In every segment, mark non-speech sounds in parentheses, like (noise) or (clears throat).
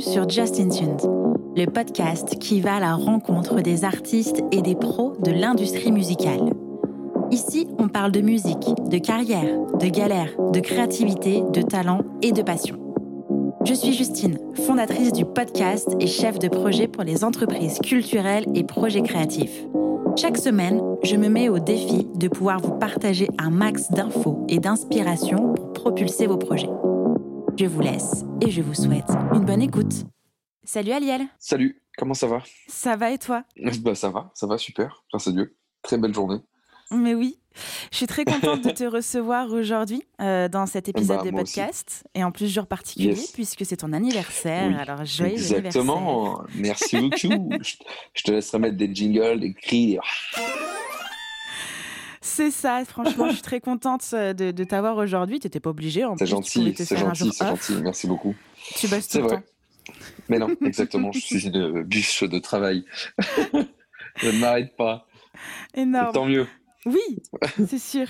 sur Justin Tunes, le podcast qui va à la rencontre des artistes et des pros de l'industrie musicale. Ici, on parle de musique, de carrière, de galère, de créativité, de talent et de passion. Je suis Justine, fondatrice du podcast et chef de projet pour les entreprises culturelles et projets créatifs. Chaque semaine, je me mets au défi de pouvoir vous partager un max d'infos et d'inspiration pour propulser vos projets. Je vous laisse et je vous souhaite une bonne écoute. Salut Aliel. Salut, comment ça va? Ça va et toi? (laughs) Bah ça va, ça va super. Grâce à Dieu. Très belle journée. Mais oui, je suis très contente de te (laughs) recevoir aujourd'hui euh, dans cet épisode Bah, de podcast. Et en plus, jour particulier, Yes. puisque c'est ton anniversaire. Oui, Alors, joyeux Exactement. Merci beaucoup. (laughs) je, je te laisserai mettre des jingles, des cris. des- C'est ça, franchement, je suis très contente euh, de, de t'avoir aujourd'hui. Tu n'étais pas obligée. En C'est gentil, c'est gentil, c'est gentil. Merci beaucoup. Tu bosses tout C'est le vrai. temps. Mais non, (laughs) exactement. je suis une biche de travail. (laughs) je ne m'arrête pas. Et Énorme. tant mieux. Oui, c'est sûr.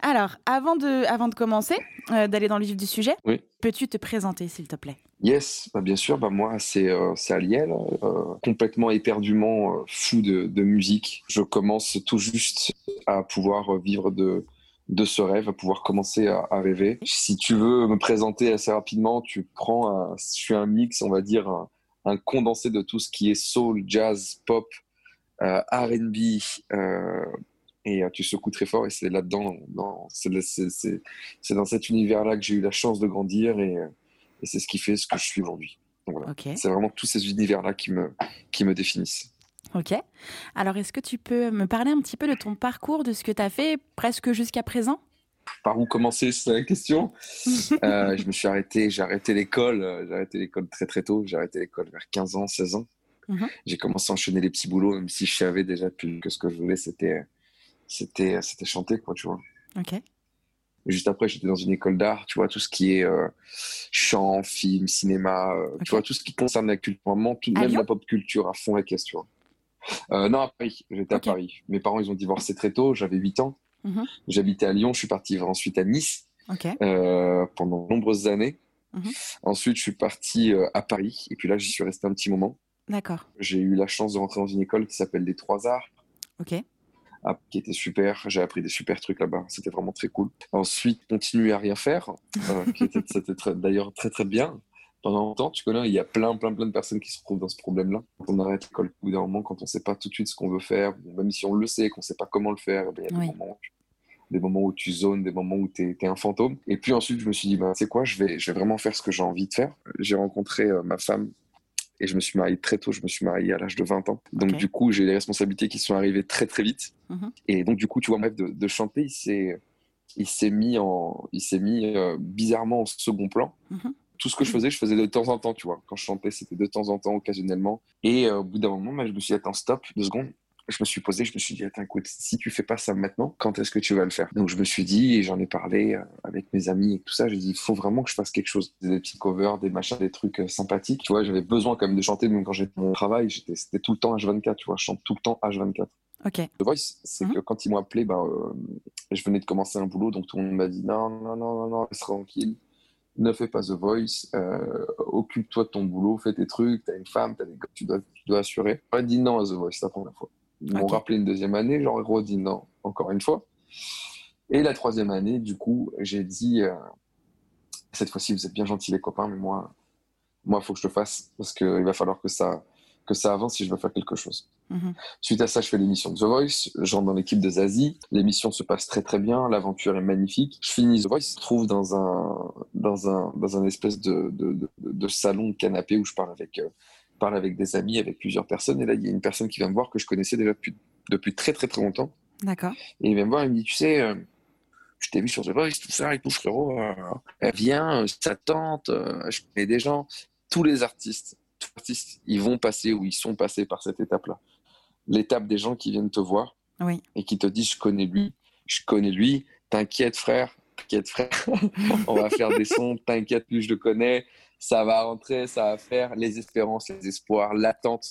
Alors, avant de, avant de commencer, euh, d'aller dans le vif du sujet, Oui. peux-tu te présenter, s'il te plaît? Yes, bah bien sûr. Bah moi, c'est euh, Aliel, euh, complètement éperdument euh, fou de, de musique. Je commence tout juste à pouvoir vivre de de ce rêve, à pouvoir commencer à, à rêver. Si tu veux me présenter assez rapidement, tu prends un, je suis un mix, on va dire un, un condensé de tout ce qui est soul, jazz, pop, euh, R&B. euh, et euh, tu secoues très fort et c'est là-dedans, dans, c'est dans cet univers-là que j'ai eu la chance de grandir et, euh, et c'est ce qui fait ce que je suis aujourd'hui. Voilà. C'est vraiment tous ces univers-là qui me, qui me définissent. Ok. Alors, est-ce que tu peux me parler un petit peu de ton parcours, de ce que tu as fait presque jusqu'à présent? Par où commencer, c'est la question? (laughs) Euh, je me suis arrêté, j'ai arrêté l'école, j'ai arrêté l'école très très tôt, j'ai arrêté l'école vers 15 ans, 16 ans. Mhm. J'ai commencé à enchaîner les petits boulots, même si je savais déjà que ce que je voulais, c'était, c'était, c'était chanter, quoi, tu vois. Ok. Juste après, j'étais dans une école d'art, tu vois, tout ce qui est euh, chant, film, cinéma, euh, tu vois, tout ce qui concerne la culture, vraiment, tout, À même Lyon la pop culture à fond la vois. Euh, non, à Paris, j'étais à Paris. Mes parents, ils ont divorcé très tôt, j'avais 8 ans. Mhm. J'habitais à Lyon, je suis parti ensuite à Nice euh, pendant de nombreuses années. Mhm. Ensuite, je suis parti euh, à Paris, et puis là, j'y suis resté un petit moment. D'accord. J'ai eu la chance de rentrer dans une école qui s'appelle les Trois Arts, Ok. Ah, qui était super. J'ai appris des super trucs là-bas. C'était vraiment très cool. Ensuite, continuer à rien faire, euh, qui était, (laughs) d'ailleurs très très bien. Pendant longtemps, tu connais, il y a plein plein plein de personnes qui se retrouvent dans ce problème-là. Quand on arrête l'école, au bout d'un moment, quand on sait pas tout de suite ce qu'on veut faire, même si on le sait, qu'on sait pas comment le faire, ben, il y a Oui. des, moments où tu, des moments où tu zones, des moments où tu es, un fantôme. Et puis ensuite, je me suis dit, bah, c'est quoi, je vais, je vais vraiment faire ce que j'ai envie de faire. J'ai rencontré euh, ma femme et je me suis marié très tôt. Je me suis marié à l'âge de 20 ans. Donc du coup, j'ai des responsabilités qui sont arrivées très très vite. Mhm. Et donc du coup, tu vois, rêve de, de chanter, il s'est, il s'est mis en, il s'est mis euh, bizarrement en second plan. Mhm. Tout ce que je faisais, je faisais de temps en temps, tu vois. Quand je chantais, c'était de temps en temps, occasionnellement. Et euh, au bout d'un moment, bah, je me suis dit, attends, stop, deux secondes. Je me suis posé, je me suis dit, attends, écoute, si tu fais pas ça maintenant, quand est-ce que tu vas le faire? Donc je me suis dit, et j'en ai parlé euh, avec mes amis et tout ça, j'ai dit, il faut vraiment que je fasse quelque chose. Des petits covers, des machins, des trucs euh, sympathiques. Tu vois, j'avais besoin quand même de chanter, même quand j'étais mon travail, j'étais, c'était tout le temps H24, tu vois, je chante tout le temps H24. Ok. The Voice, c'est Mhm. que quand ils m'ont appelé, ben, euh, je venais de commencer un boulot, donc tout le monde m'a dit non, non, non, non, non, reste tranquille, ne fais pas The Voice, euh, occupe-toi de ton boulot, fais tes trucs, t'as une femme, t'as des gars, tu dois, tu dois assurer. On m'a dit non à The Voice la première fois. Ils m'ont rappelé une deuxième année, j'aurais redit non encore une fois. Et la troisième année, du coup, j'ai dit euh, cette fois-ci, vous êtes bien gentils les copains, mais moi, moi, faut que je le fasse parce qu'il va falloir que ça, que ça avance si je veux faire quelque chose. Mhm. Suite à ça, je fais l'émission de The Voice. J'entre dans l'équipe de Zazie. L'émission se passe très très bien. L'aventure est magnifique. Je finis The Voice. Je me trouve dans un dans un dans un espèce de de, de, de salon de canapé où je parle avec euh, parle avec des amis, avec plusieurs personnes. Et là, il y a une personne qui vient me voir que je connaissais déjà depuis depuis très très très longtemps. D'accord. Et il vient me voir. Il me dit, tu sais. euh, je t'ai vu sur The Voice, tout ça et tout, frérot. euh, elle vient, euh, sa tante, euh, je connais des gens. Tous les artistes, tous les artistes, ils vont passer ou ils sont passés par cette étape-là. L'étape des gens qui viennent te voir Oui. et qui te disent, je connais lui, je connais lui, t'inquiète frère, t'inquiète frère, (laughs) on va faire des sons, t'inquiète lui, je le connais, ça va rentrer, ça va faire les espérances, les espoirs, l'attente.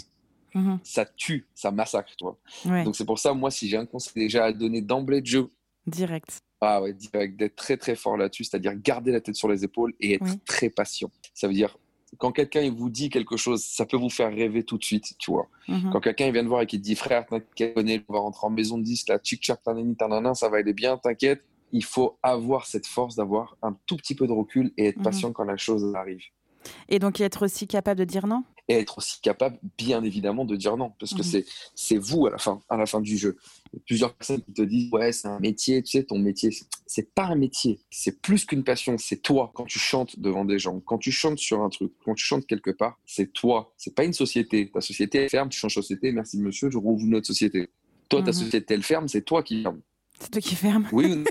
Mhm. Ça tue, ça massacre, tu vois. Ouais. Donc c'est pour ça, moi, si j'ai un conseil déjà à donner d'emblée de jeu, Direct. ah ouais, direct, d'être très très fort là-dessus, c'est-à-dire garder la tête sur les épaules et être Oui. très patient. Ça veut dire quand quelqu'un vous dit quelque chose, ça peut vous faire rêver tout de suite, tu vois. Mhm. Quand quelqu'un vient te voir et qui te dit frère, t'inquiète, on va rentrer en maison de 10, là, tchic tchac, tanani, tanana, ça va aller bien, t'inquiète. Il faut avoir cette force d'avoir un tout petit peu de recul et être Mhm. patient quand la chose arrive. Et donc être aussi capable de dire non? Et être aussi capable, bien évidemment, de dire non, parce que Mhm. c'est c'est vous à la fin, à la fin du jeu. Plusieurs personnes qui te disent ouais, c'est un métier, tu sais, ton métier, c'est pas un métier, c'est plus qu'une passion, c'est toi quand tu chantes devant des gens, quand tu chantes sur un truc, quand tu chantes quelque part, c'est toi, c'est pas une société. Ta société elle ferme, tu changes de société, merci monsieur, je rouvre notre société. Toi, ta Mhm. société elle ferme, c'est toi qui ferme. C'est toi qui ferme. Oui, (laughs) ou non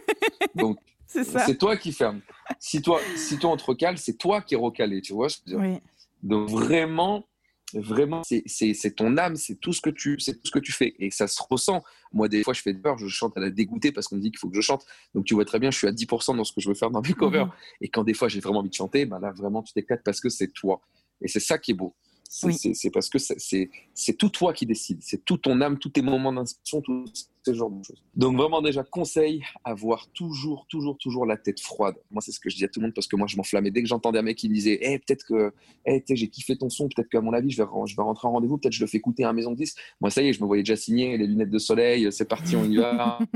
donc (laughs) C'est toi qui ferme. Si toi, si toi on te recale, c'est toi qui es recalé, tu vois. ce que je veux dire Oui. donc vraiment, vraiment, c'est- ton âme, c'est tout ce que tu, c'est tout ce que tu fais, et ça se ressent. Moi, des fois, je fais peur, je chante à la dégoûtée parce qu'on me dit qu'il faut que je chante. Donc tu vois très bien, je suis à 10% dans ce que je veux faire dans mes covers. Mhm. Et quand des fois j'ai vraiment envie de chanter, ben là vraiment tu t'éclates parce que c'est toi. Et c'est ça qui est beau. C'est Oui. parce que c'est- tout toi qui décide. C'est tout ton âme, tous tes moments d'inspiration, tout ce genre de choses. Donc vraiment déjà conseil, avoir toujours, toujours, toujours la tête froide. Moi c'est ce que je dis à tout le monde parce que moi je m'enflammais dès que j'entendais un mec qui me disait, eh peut-être que, eh tu sais, j'ai kiffé ton son, peut-être qu'à mon avis je vais, je vais rentrer en rendez-vous, peut-être je le fais écouter à un maison de 10. Moi ça y est, je me voyais déjà signer les lunettes de soleil, c'est parti, on y va. (laughs)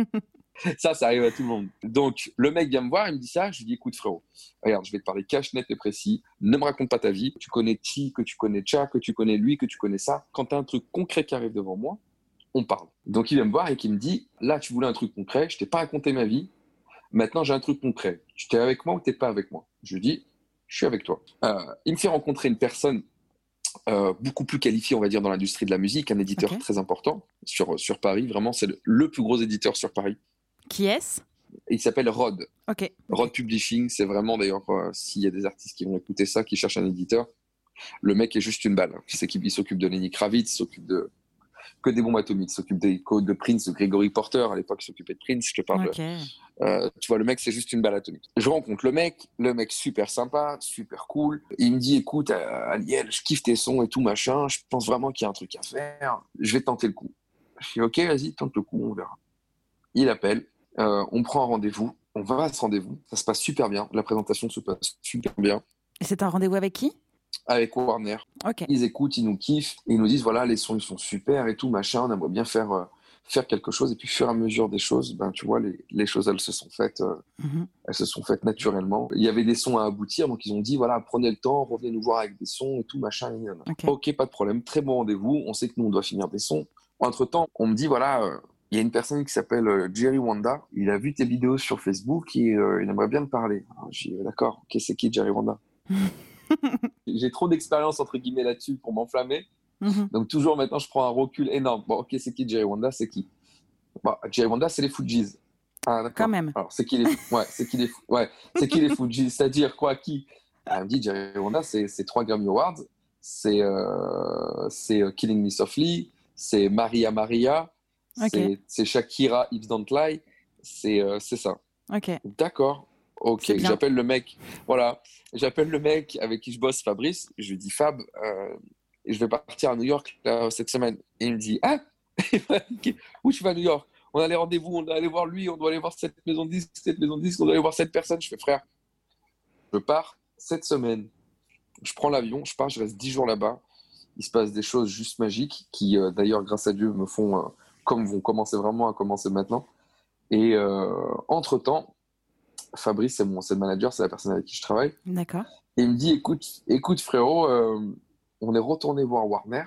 Ça, ça arrive à tout le monde. Donc, le mec vient me voir, il me dit ça, je lui dis, écoute frérot, regarde, je vais te parler cash, net et précis, ne me raconte pas ta vie, tu connais Chi, que tu connais Cha, que tu connais lui, que tu connais ça. Quand tu as un truc concret qui arrive devant moi, on parle. Donc, il vient me voir et qui me dit, là, tu voulais un truc concret, je t'ai pas raconté ma vie, maintenant j'ai un truc concret. Tu t'es avec moi ou t'es pas avec moi? Je lui dis, je suis avec toi. Euh, il me fait rencontrer une personne euh, beaucoup plus qualifiée, on va dire, dans l'industrie de la musique, un éditeur très important sur, sur Paris, vraiment, c'est le- le plus gros éditeur sur Paris. Qui est-ce? Il s'appelle Rod. Ok. Rod Publishing, c'est vraiment d'ailleurs, euh, s'il y a des artistes qui vont écouter ça, qui cherchent un éditeur, le mec est juste une balle. Il s'occupe, il s'occupe de Lenny Kravitz, s'occupe de que des bombes atomiques, s'occupe des codes de Prince, de Gregory Porter, à l'époque s'occupait de Prince, je te parle. de- Ok. euh, tu vois, le mec c'est juste une balle atomique. Je rencontre le mec, le mec super sympa, super cool. Il me dit, écoute, euh, Aliel, je kiffe tes sons et tout machin, je pense vraiment qu'il y a un truc à faire, je vais tenter le coup. Je dis, ok, vas-y, tente le coup, on verra. Il appelle, euh, on prend un rendez-vous, on va à ce rendez-vous, ça se passe super bien, la présentation se passe super bien Et c'est un rendez-vous avec qui? Avec Warner. Ils écoutent, ils nous kiffent, et ils nous disent voilà, les sons ils sont super et tout machin, on aimerait bien faire euh, faire quelque chose. Et puis, au fur et à mesure des choses, ben tu vois, les, les choses elles se sont faites, euh, Mhm. elles se sont faites naturellement. Il y avait des sons à aboutir, donc ils ont dit voilà, prenez le temps, revenez nous voir avec des sons et tout machin. et nanana. Ok. Pas de problème, très bon rendez-vous. On sait que nous on doit finir des sons. Entre temps, on me dit voilà. euh, il y a une personne qui s'appelle Jerry Wanda. Il a vu tes vidéos sur Facebook et euh, il aimerait bien te parler. Alors, J'ai dit, d'accord, ok, c'est qui Jerry Wanda? (laughs) J'ai trop d'expérience entre guillemets là-dessus pour m'enflammer. Mhm. Donc toujours maintenant, je prends un recul énorme. Bon, ok, c'est qui Jerry Wanda? C'est qui? Bon, Jerry Wanda, c'est les Fujis. Ah. Quand même. Alors, c'est qui les, ouais, c'est qui les, ouais, c'est qui les Fujis? C'est-à-dire quoi? Qui? Elle me dit Jerry Wanda, c'est c'est trois Grammy Awards, c'est euh, c'est euh, Killing Me Softly, c'est Maria Maria, Ok. c'est- c'est Shakira Hips Don't Lie, c'est euh, c'est ça. Ok. D'accord. Ok, j'appelle le mec. Voilà, j'appelle le mec avec qui je bosse, Fabrice. Je lui dis Fab, euh, je vais partir à New York là, cette semaine. Et il me dit Ah, (laughs) où tu vas à New York? On a les rendez-vous, on doit aller voir lui, on doit aller voir cette maison de disque, cette maison de disque, on doit aller voir cette personne. Je fais frère, je pars cette semaine. Je prends l'avion, je pars, je reste 10 jours là-bas. Il se passe des choses juste magiques qui, euh, d'ailleurs, grâce à Dieu, me font, euh, comme vont commencer vraiment à commencer maintenant. Et entre-temps, Fabrice, c'est mon le manager, c'est la personne avec qui je travaille. D'accord. Et il me dit écoute, écoute frérot, euh, on est retourné voir Warner.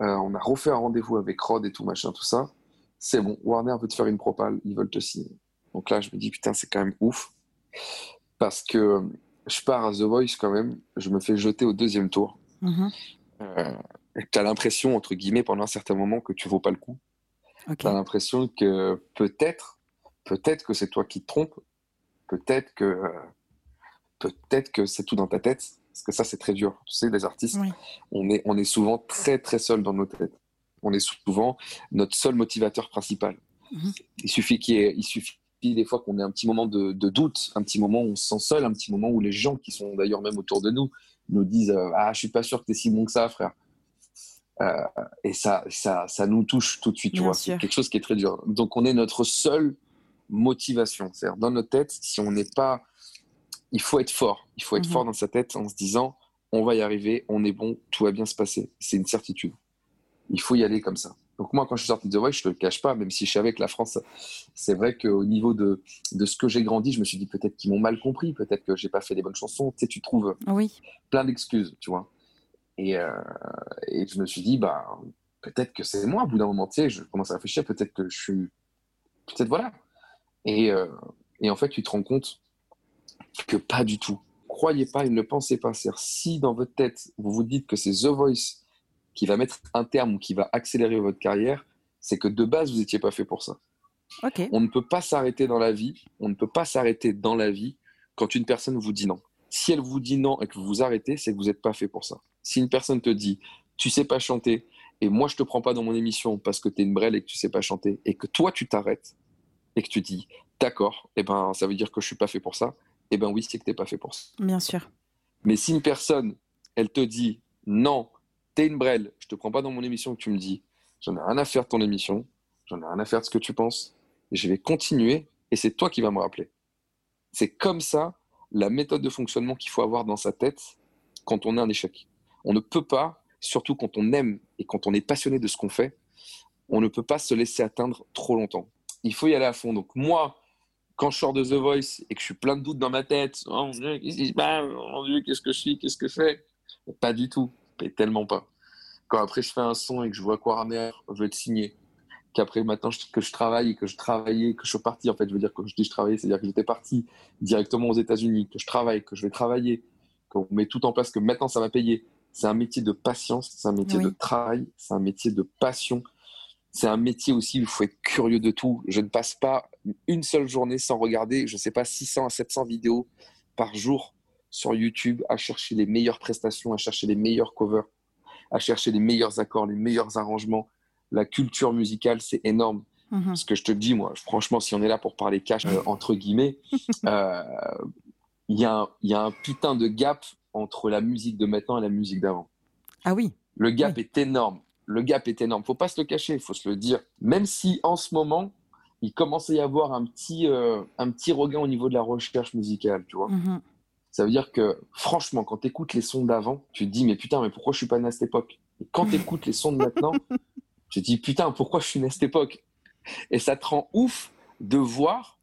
Euh, on a refait un rendez-vous avec Rod et tout machin, tout ça. C'est bon, Warner veut te faire une propale, ils veulent te signer. Donc là, je me dis putain, c'est quand même ouf. Parce que je pars à The Voice quand même, je me fais jeter au deuxième tour. Euh, et tu as l'impression, entre guillemets, pendant un certain moment, que tu vaux pas le coup. Ok. Tu as l'impression que peut-être, peut-être que c'est toi qui te trompes, peut-être que, peut-être que c'est tout dans ta tête, parce que ça c'est très dur. Tu sais, les artistes, Oui. on est, on est souvent très très seul dans nos têtes. On est souvent notre seul motivateur principal. Mhm. Il suffit qu'il y ait, il suffit des fois qu'on ait un petit moment de, de doute, un petit moment où on se sent seul, un petit moment où les gens qui sont d'ailleurs même autour de nous nous disent euh, ah je suis pas sûr que t'es si bon que ça frère. Euh, et ça, ça, ça nous touche tout de suite, tu vois. C'est quelque chose qui est très dur. Donc, on est notre seule motivation. C'est-à-dire, dans notre tête, si on n'est pas. Il faut être fort. Il faut être Mhm. fort dans sa tête en se disant on va y arriver, on est bon, tout va bien se passer. C'est une certitude. Il faut y aller comme ça. Donc moi, quand je suis sorti de The Voice, je te le cache pas, même si je savais que la France, c'est vrai qu'au niveau de, de ce que j'ai grandi, je me suis dit peut-être qu'ils m'ont mal compris, peut-être que j'ai pas fait des bonnes chansons. Tu sais, tu trouves oui. plein d'excuses, tu vois. Et, euh, et, je me suis dit, bah, peut-être que c'est moi, au bout d'un moment, tu sais, je commence à réfléchir, peut-être que je suis. Peut-être voilà. Et, euh, et en fait, tu te rends compte que pas du tout. Croyez pas et ne pensez pas. Si dans votre tête, vous vous dites que c'est The Voice qui va mettre un terme ou qui va accélérer votre carrière, c'est que de base, vous n'étiez pas fait pour ça. On ne peut pas s'arrêter dans la vie. On ne peut pas s'arrêter dans la vie quand une personne vous dit non. Si elle vous dit non et que vous vous arrêtez, c'est que vous n'êtes pas fait pour ça. Si une personne te dit tu sais pas chanter et moi je te prends pas dans mon émission parce que tu es une brêle et que tu sais pas chanter et que toi tu t'arrêtes et que tu dis d'accord, et eh ben ça veut dire que je suis pas fait pour ça. Et eh ben oui, c'est que tu n'es pas fait pour ça. Bien sûr. Mais si une personne, elle te dit non, t'es une brêle, je te prends pas dans mon émission que tu me dis, j'en ai rien à faire de ton émission, j'en ai rien à faire de ce que tu penses, je vais continuer et c'est toi qui vas me rappeler. C'est comme ça la méthode de fonctionnement qu'il faut avoir dans sa tête quand on est un échec. On ne peut pas, surtout quand on aime et quand on est passionné de ce qu'on fait, on ne peut pas se laisser atteindre trop longtemps. Il faut y aller à fond. Donc moi, quand je sors de The Voice et que je suis plein de doutes dans ma tête, oh qu'est-ce qui se passe oh qu'est-ce que je suis, qu'est-ce que je fais Pas du tout mais tellement pas. Quand après je fais un son et que je vois je vais te signer. Qu'après maintenant que je travaille et que je travaillais, que je suis parti, en fait, je veux dire, que je dis je travaillais, c'est-à-dire que j'étais parti directement aux États-Unis, que je travaille, que je vais travailler, qu'on met tout en place, que maintenant ça va payer. C'est un métier de patience, c'est un métier de travail, c'est un métier de passion. C'est un métier aussi où il faut être curieux de tout. Je ne passe pas une seule journée sans regarder, je ne sais pas, 600 à 700 vidéos par jour sur YouTube à chercher les meilleures prestations, à chercher les meilleurs covers, à chercher les meilleurs accords, les meilleurs arrangements. La culture musicale, c'est énorme. Mhm. Ce que je te dis, moi, franchement, si on est là pour parler cash, euh, entre guillemets, (laughs) euh, il y, a un putain de gap entre la musique de maintenant et la musique d'avant. Ah oui. Le gap est énorme. Le gap est énorme. Faut pas se le cacher, il faut se le dire. Même si en ce moment, il commence à y avoir un petit, euh, un petit regain au niveau de la recherche musicale, tu vois. Mhm. Ça veut dire que, franchement, quand tu écoutes les sons d'avant, tu te dis, mais putain, mais pourquoi je suis pas né à cette époque? Et quand (laughs) tu écoutes les sons de maintenant, tu te dis, putain, pourquoi je suis né à cette époque? Et ça te rend ouf de voir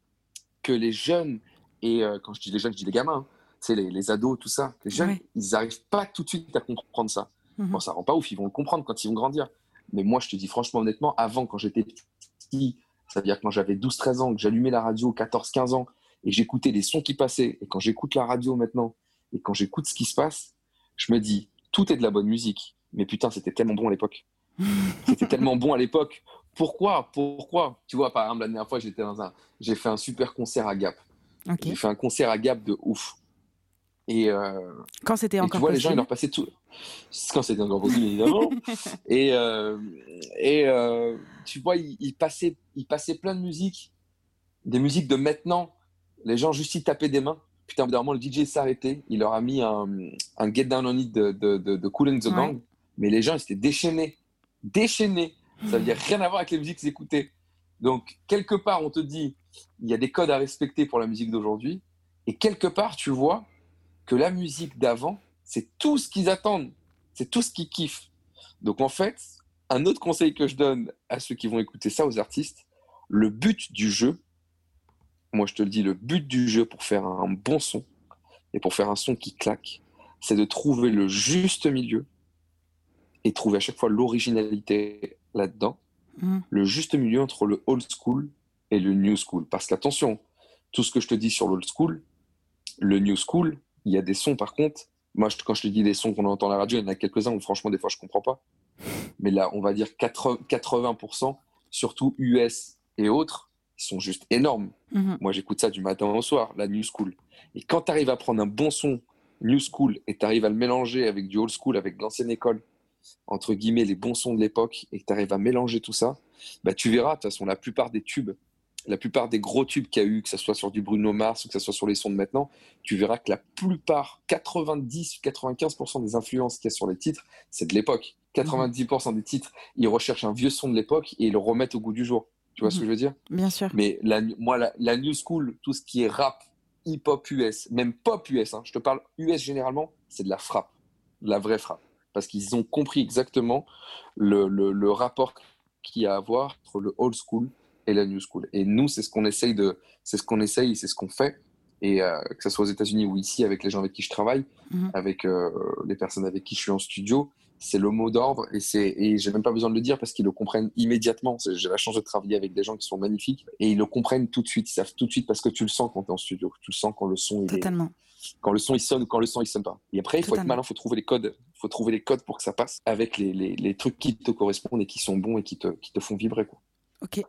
que les jeunes, et euh, quand je dis les jeunes, je dis les gamins, c'est hein, les, les, ados, tout ça, les jeunes, ils n'arrivent pas tout de suite à comprendre ça. Bon, ça rend pas ouf, ils vont le comprendre quand ils vont grandir. Mais moi, je te dis franchement, honnêtement, avant, quand j'étais petit, c'est-à-dire quand j'avais 12-13 ans, que j'allumais la radio, 14-15 ans, et j'écoutais les sons qui passaient. Et quand j'écoute la radio maintenant, et quand j'écoute ce qui se passe, je me dis, tout est de la bonne musique. Mais putain, c'était tellement bon à l'époque. (laughs) c'était tellement bon à l'époque. Pourquoi? Pourquoi? Tu vois, par exemple, la dernière fois, j'étais dans un, j'ai fait un super concert à Gap. J'ai fait un concert à Gap de ouf. Et euh, quand c'était encore tu vois, les gens, ils leur passaient tout. Quand c'était encore possible, évidemment. (laughs) et euh, et euh, tu vois, il passaient, ils passaient plein de musiques, des musiques de maintenant les gens juste y tapaient des mains. Putain, vraiment, le DJ s'est arrêté. Il leur a mis un, Get Down on It de, de, de, Cool and the Gang. Mais les gens, ils étaient déchaînés. Déchaînés. Ça veut dire rien à voir avec les musiques qu'ils écoutaient. Donc, quelque part, on te dit, il y a des codes à respecter pour la musique d'aujourd'hui. Et quelque part, tu vois que la musique d'avant, c'est tout ce qu'ils attendent. C'est tout ce qu'ils kiffent. Donc, en fait, un autre conseil que je donne à ceux qui vont écouter ça, aux artistes, le but du jeu, moi je te le dis, le but du jeu pour faire un bon son et pour faire un son qui claque, c'est de trouver le juste milieu et trouver à chaque fois l'originalité là-dedans, mm. le juste milieu entre le old school et le new school. Parce qu'attention, tout ce que je te dis sur l'old school, le new school, il y a des sons par contre, moi quand je te dis des sons qu'on entend à la radio, il y en a quelques-uns où franchement des fois je comprends pas. Mais là, on va dire 80%, surtout US et autres, ils sont juste énormes. Mhm. Moi, j'écoute ça du matin au soir, la new school. Et quand tu arrives à prendre un bon son new school et tu arrives à le mélanger avec du old school, avec l'ancienne école, entre guillemets, les bons sons de l'époque, et que tu arrives à mélanger tout ça, bah, tu verras, de toute façon, la plupart des tubes, la plupart des gros tubes qu'il y a eu, que ce soit sur du Bruno Mars ou que ce soit sur les sons de maintenant, tu verras que la plupart, 90-95% des influences qu'il y a sur les titres, c'est de l'époque. 90% des titres, ils recherchent un vieux son de l'époque et ils le remettent au goût du jour. Tu vois ce que je veux dire? Bien sûr. Mais la, moi, la, new school, tout ce qui est rap, hip-hop US, même pop US, hein, je te parle US généralement, c'est de la frappe. la vraie frappe. Parce qu'ils ont compris exactement le, le, rapport qu'il y a à avoir entre le old school et la new school. Et nous, c'est ce qu'on essaye de, c'est ce qu'on essaye, c'est ce qu'on fait. Et euh, que ce soit aux États-Unis ou ici, avec les gens avec qui je travaille, mhm. avec euh, les personnes avec qui je suis en studio, c'est le mot d'ordre et c'est et j'ai même pas besoin de le dire parce qu'ils le comprennent immédiatement. J'ai la chance de travailler avec des gens qui sont magnifiques et ils le comprennent tout de suite. Ils savent tout de suite parce que tu le sens quand tu es en studio. Tu le sens quand le son il Totalement. quand le son il sonne ou quand le son il sonne pas. Et après il faut être malin, il faut trouver les codes, il faut trouver les codes pour que ça passe avec les, les, les, trucs qui te correspondent et qui sont bons et qui te, qui te font vibrer quoi. Ok.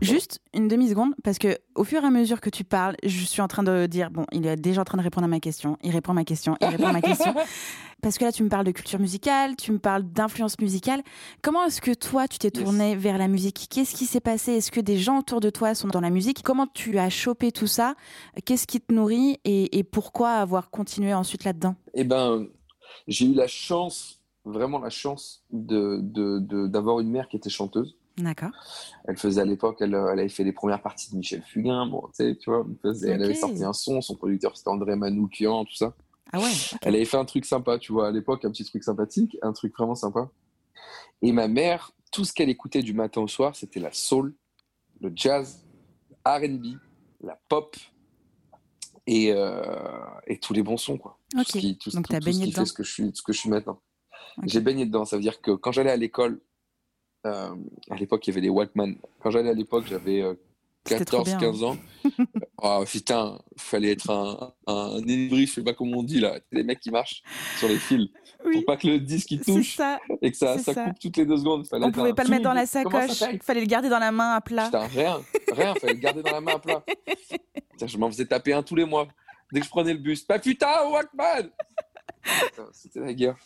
Juste une demi-seconde, parce que au fur et à mesure que tu parles, je suis en train de dire, bon, il est déjà en train de répondre à ma question, il répond à ma question, il répond à ma question. (laughs) Parce que là, tu me parles de culture musicale, tu me parles d'influence musicale. Comment est-ce que toi, tu t'es tourné vers la musique? Qu'est-ce qui s'est passé? Est-ce que des gens autour de toi sont dans la musique? Comment tu as chopé tout ça? Qu'est-ce qui te nourrit? Et, pourquoi avoir continué ensuite là-dedans? Eh ben, j'ai eu la chance, vraiment la chance, d'avoir de, de, une mère qui était chanteuse. D'accord. Elle faisait à l'époque, elle, elle, avait fait les premières parties de Michel Fugain. Bon, tu vois, elle avait sorti un son, son producteur c'était André Manoukian, tout ça. Ah ouais. Elle avait fait un truc sympa, tu vois, à l'époque, un petit truc sympathique, un truc vraiment sympa. Et ma mère, tout ce qu'elle écoutait du matin au soir, c'était la soul, le jazz, R&B, la pop et, euh, et tous les bons sons, quoi. Ok. Tout ce qui, tout, Donc tu as baigné dedans. ce que je suis, ce que je suis maintenant. J'ai baigné dedans. Ça veut dire que quand j'allais à l'école, euh, à l'époque, il y avait des Walkman. Quand j'allais à l'époque, j'avais 14-15 euh, ans. oh putain, fallait être un, un je sais pas comment on dit là. Les mecs qui marchent sur les fils. Pour pas que le disque il touche et que ça, ça, coupe toutes les deux secondes. Fallait on pouvait pas le mettre dans la (laughs) sacoche. Il fallait le garder dans la main à plat. Putain, rien, rien, fallait le garder dans la main à plat. je m'en faisais taper un tous les mois. Dès que je prenais le bus. Pas putain, Walkman C'était la guerre.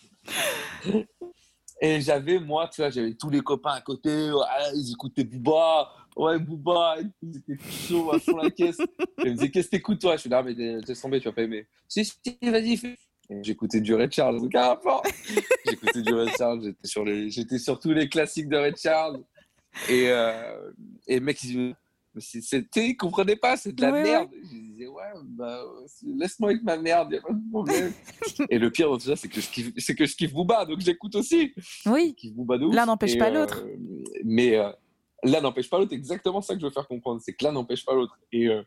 Et j'avais, moi, tu vois, j'avais tous les copains à côté, ils écoutaient Booba, ouais, Booba, ils étaient chaud à fond la caisse. ils me disaient, qu'est-ce que t'écoutes, toi? Je suis là, mais t'es tombé, tu vas pas aimer. Si, si, vas-y, fais. J'écoutais du Red Charles, aucun rapport. J'écoutais du Red Charles, j'étais sur, les... sur tous les classiques de Red Charles. Et, euh... et mec, ils c'était, ils comprenaient pas, c'est de la merde. Je disais, ouais, bah, laisse-moi avec ma merde, il a pas de problème. (laughs) et le pire dans tout ça, c'est que je kiffe, c'est que je kiffe Booba, donc j'écoute aussi. Oui. L'un n'empêche pas l'autre. Euh, mais euh, l'un n'empêche pas l'autre, exactement ça que je veux faire comprendre, c'est que l'un n'empêche pas l'autre. Et, euh,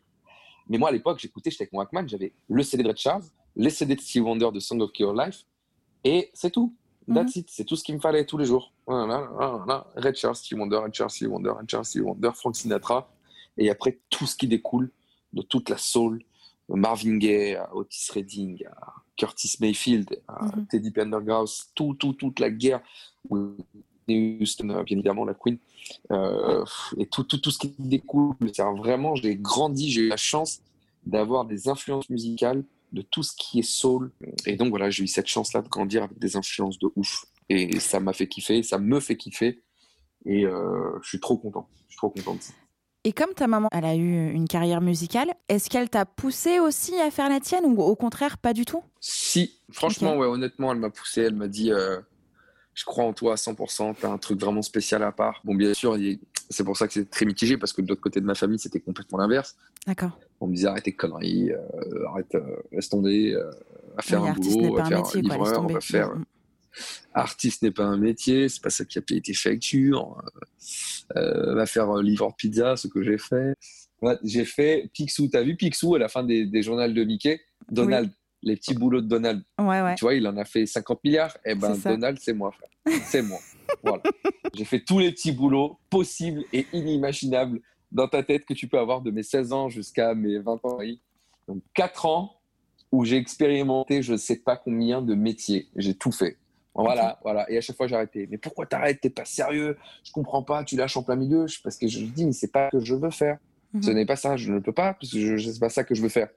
mais moi, à l'époque, j'écoutais, j'étais avec mon Walkman, j'avais le CD de Red Charles, les CD de Steve Wonder de Song of Your Life, et c'est tout. That's mhm. it. C'est tout ce qu'il me fallait tous les jours. Red Charles, Steve Wonder, Red Charles, Steve Wonder, Red Charles, Steve Wonder, Frank Sinatra et après tout ce qui découle de toute la soul, Marvin Gaye, Otis Redding, Curtis Mayfield, mhm. Teddy Pendergrass, tout, tout, toute la guerre, Houston, bien évidemment la Queen, euh, et tout, tout, tout ce qui découle. Vraiment, j'ai grandi, j'ai eu la chance d'avoir des influences musicales de tout ce qui est soul. Et donc voilà, j'ai eu cette chance-là de grandir avec des influences de ouf. Et ça m'a fait kiffer, ça me fait kiffer. Et euh, je suis trop content. Je suis trop content de ça. Et comme ta maman, elle a eu une carrière musicale, est-ce qu'elle t'a poussé aussi à faire la tienne ou au contraire pas du tout? Si, franchement, ouais, honnêtement, elle m'a poussé. Elle m'a dit, euh, je crois en toi à 100%. T'as un truc vraiment spécial à part. Bon, bien sûr, c'est pour ça que c'est très mitigé parce que de l'autre côté de ma famille, c'était complètement l'inverse. D'accord. On me disait arrête tes conneries, euh, arrête, euh, laisse tomber, à faire un boulot, à faire un livreur, on va faire. Mm, mm. Artiste n'est pas un métier, c'est pas ça qui a été facture. Euh, va faire euh, livreur pizza, ce que j'ai fait. j'ai fait Picsou. T'as vu Picsou à la fin des, des journaux de Mickey? Donald, les petits boulots de Donald. Tu vois, il en a fait 50 milliards. Et eh ben, Donald, c'est moi, frère. C'est moi. voilà. J'ai fait tous les petits boulots possibles et inimaginables dans ta tête que tu peux avoir de mes 16 ans jusqu'à mes 20 ans. Donc, 4 ans où j'ai expérimenté je ne sais pas combien de métiers. J'ai tout fait. Voilà, voilà. Et à chaque fois, arrêté. Mais pourquoi t'arrêtes? T'es pas sérieux? Je comprends pas. Tu lâches en plein milieu. Parce que je dis, mais c'est pas ce que je veux faire. Mhm. Ce n'est pas ça. Je ne peux pas parce que ce n'est pas ça que je veux faire.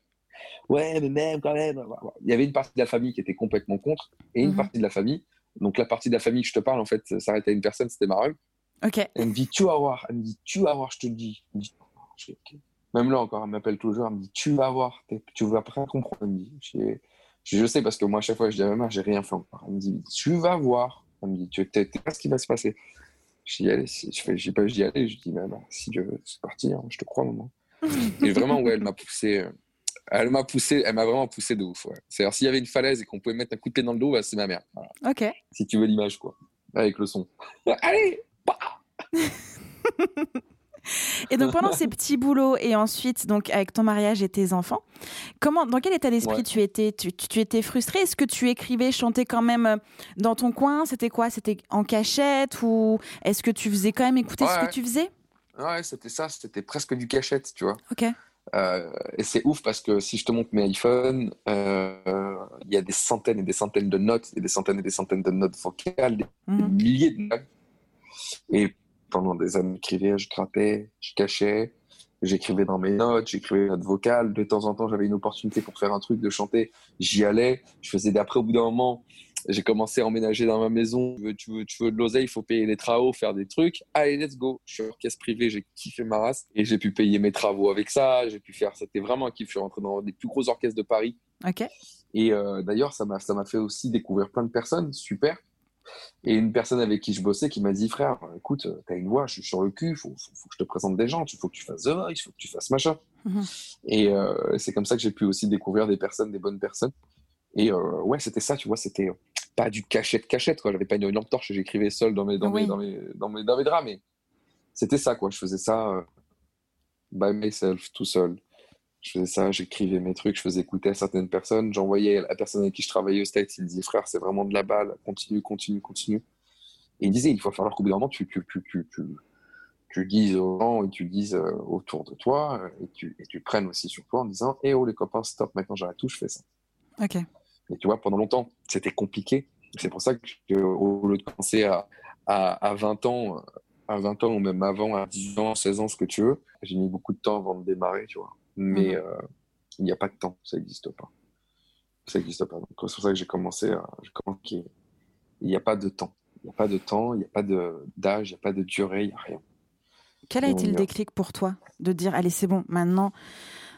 Ouais, mais même quand même. Il y avait une partie de la famille qui était complètement contre et une mhm. partie de la famille. Donc la partie de la famille que je te parle, en fait, s'arrêtait à une personne, c'était ma Ok. Elle me dit, tu vas voir. Elle me dit, tu vas voir, je te dis. Même là encore, elle m'appelle toujours. Elle me dit, tu vas voir. Tu vas pas comprendre. Elle me dit, je sais parce que moi, à chaque fois, je dis à ma mère, j'ai rien fait encore. Elle me dit, tu vas voir. Elle me dit, tu sais pas ce qui va se passer. Je dis, allez, je fais, pas, je dis, allez, je dis, si Dieu veut, c'est parti, hein, je te crois, maman. (laughs) et vraiment, ouais, elle m'a poussé, Elle m'a poussé, elle m'a vraiment poussé de ouf. C'est-à-dire, s'il y avait une falaise et qu'on pouvait mettre un coup de pied dans le dos, bah, c'est ma mère. Ok. Si tu veux l'image, quoi. Avec le son. (laughs) Allez (laughs) Et donc pendant ces petits boulots et ensuite donc avec ton mariage et tes enfants, comment, dans quel état d'esprit tu étais? Tu, tu, étais frustré Est-ce que tu écrivais, chantais quand même euh, dans ton coin? C'était quoi? C'était en cachette ou est-ce que tu faisais quand même écouter ce que tu faisais? Ouais, c'était ça. C'était presque du cachette, tu vois. Ok. Euh, et c'est ouf parce que si je te montre mes iPhones, euh, il y a des centaines et des centaines de notes, et des centaines et des centaines de notes vocales, des, mhm. milliers de notes. Et pendant des années, j'écrivais, je grattais, je cachais, j'écrivais dans mes notes, j'écrivais notes vocales. De temps en temps, j'avais une opportunité pour faire un truc, de chanter, j'y allais. Je faisais d'après, au bout d'un moment, j'ai commencé à emménager dans ma maison. Tu veux, tu veux, tu veux de l'oseille, il faut payer les travaux, faire des trucs. Allez, let's go. Je suis orchestre privé, j'ai kiffé ma race et j'ai pu payer mes travaux avec ça. J'ai pu faire, c'était vraiment un kiff. Je suis rentré dans des plus gros orchestres de Paris. Ok. Et euh, d'ailleurs, ça m'a, ça m'a fait aussi découvrir plein de personnes, super. Et une personne avec qui je bossais qui m'a dit frère, écoute, t'as une voix, je suis sur le cul, faut, faut, faut, que je te présente des gens, il faut que tu fasses The Voice, il faut que tu fasses machin. Mhm. Et euh, c'est comme ça que j'ai pu aussi découvrir des personnes, des bonnes personnes. Et euh, ouais, c'était ça, tu vois, c'était pas du cachette cachette, quoi. J'avais pas une lampe torche, j'écrivais seul dans mes, dans, mes, dans, mes, dans, mes, dans mes draps, mais c'était ça, quoi. Je faisais ça euh, by myself, tout seul je faisais ça, j'écrivais mes trucs, je faisais écouter à certaines personnes, j'envoyais à la personne avec qui je travaillais au States, il me disait frère, c'est vraiment de la balle, continue, continue, continue. Et il disait, il faut falloir qu'au bout d'un moment, tu, tu, tu, tu, tu, tu dises aux gens et tu dises euh, autour de toi et tu, et tu prennes aussi sur toi en disant, eh oh les copains, stop, maintenant j'arrête tout, je fais ça. Ok. Et tu vois, pendant longtemps, c'était compliqué. C'est pour ça que, au lieu de commencer à, à, à 20 ans, à 20 ans ou même avant, à 10 ans, 16 ans, ce que tu veux, j'ai mis beaucoup de temps avant de démarrer, tu vois mais mhm. euh, il n'y a pas de temps, ça n'existe pas. Ça n'existe pas. C'est pour ça que j'ai commencé à. Il n'y a pas de temps. Il n'y a pas de temps, il n'y a pas d'âge, il n'y a pas de durée, il n'y a rien. Quel a été le déclic pour toi de dire allez, c'est bon, maintenant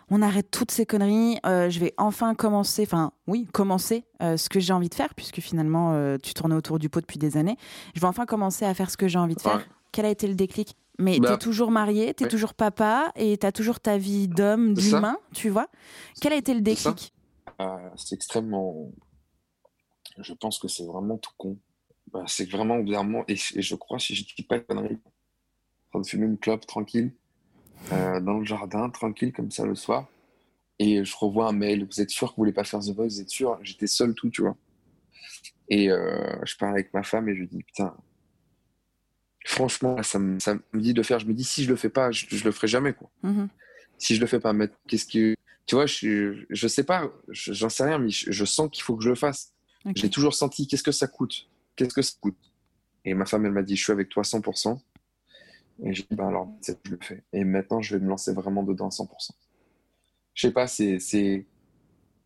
on arrête toutes ces conneries, euh, je vais enfin commencer, enfin oui, commencer euh, ce que j'ai envie de faire, puisque finalement tu tournais autour du pot depuis des années. Je vais enfin commencer à faire ce que j'ai envie de faire. Quel a été le déclic? Mais bah, tu es toujours marié, tu es toujours papa et tu as toujours ta vie d'homme, d'humain, tu vois. Quel a été le déclic? Euh, C'est extrêmement. Je pense que c'est vraiment tout con. Bah, c'est vraiment, vraiment, et, je crois, si je dis pas de conneries, en train de fumer une clope tranquille, euh, dans le jardin, tranquille, comme ça le soir. Et je revois un mail, vous êtes sûr que vous voulez pas faire The Voice, vous êtes sûr? J'étais seul tout, tu vois. Et euh, je parle avec ma femme et je lui dis, putain, franchement, ça me, ça me, dit de faire. Je me dis, si je le fais pas, je, je le ferai jamais, quoi. Mm-hmm. Si je le fais pas, mais qu'est-ce que. Tu vois, je, je sais pas, j'en sais rien, mais je, sens qu'il faut que je le fasse. J'ai toujours senti, qu'est-ce que ça coûte? Qu'est-ce que ça coûte? Et ma femme, elle m'a dit, je suis avec toi 100%. Et j'ai dit, ben alors, je le fais. Et maintenant, je vais me lancer vraiment dedans 100%. Je sais pas, c'est.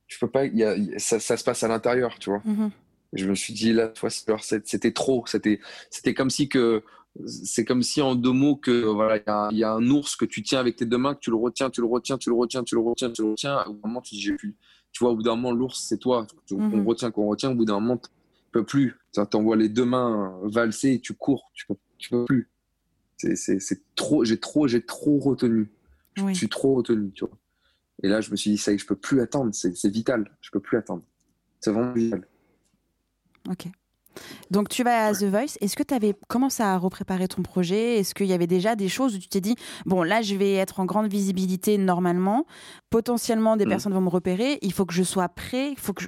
Je peux pas. Y a, ça, ça, se passe à l'intérieur, tu vois. Mm-hmm. Je me suis dit, là, toi, c'était trop. C'était comme si que c'est comme si en deux mots que voilà il y, a un ours que tu tiens avec tes deux mains que tu le retiens tu le retiens tu le retiens tu le retiens tu le retiens au bout d'un moment tu dis j'ai plus. Tu vois au bout d'un moment l'ours c'est toi. On mhm. retient qu'on retient au bout d'un moment tu peux plus. Tu t'envoies les deux mains valser et tu cours tu peux tu peux plus. C'est trop j'ai trop j'ai trop retenu. Je suis trop retenu tu vois. Et là je me suis dit ça y est je peux plus attendre. C'est vital. Je peux plus attendre. C'est vraiment vital. Ok donc tu vas à The Voice. Est-ce que tu avais commencé à repréparer ton projet? Est-ce qu'il y avait déjà des choses où tu t'es dit bon là je vais être en grande visibilité normalement, potentiellement des mm. personnes vont me repérer, il faut que je sois prêt, il faut que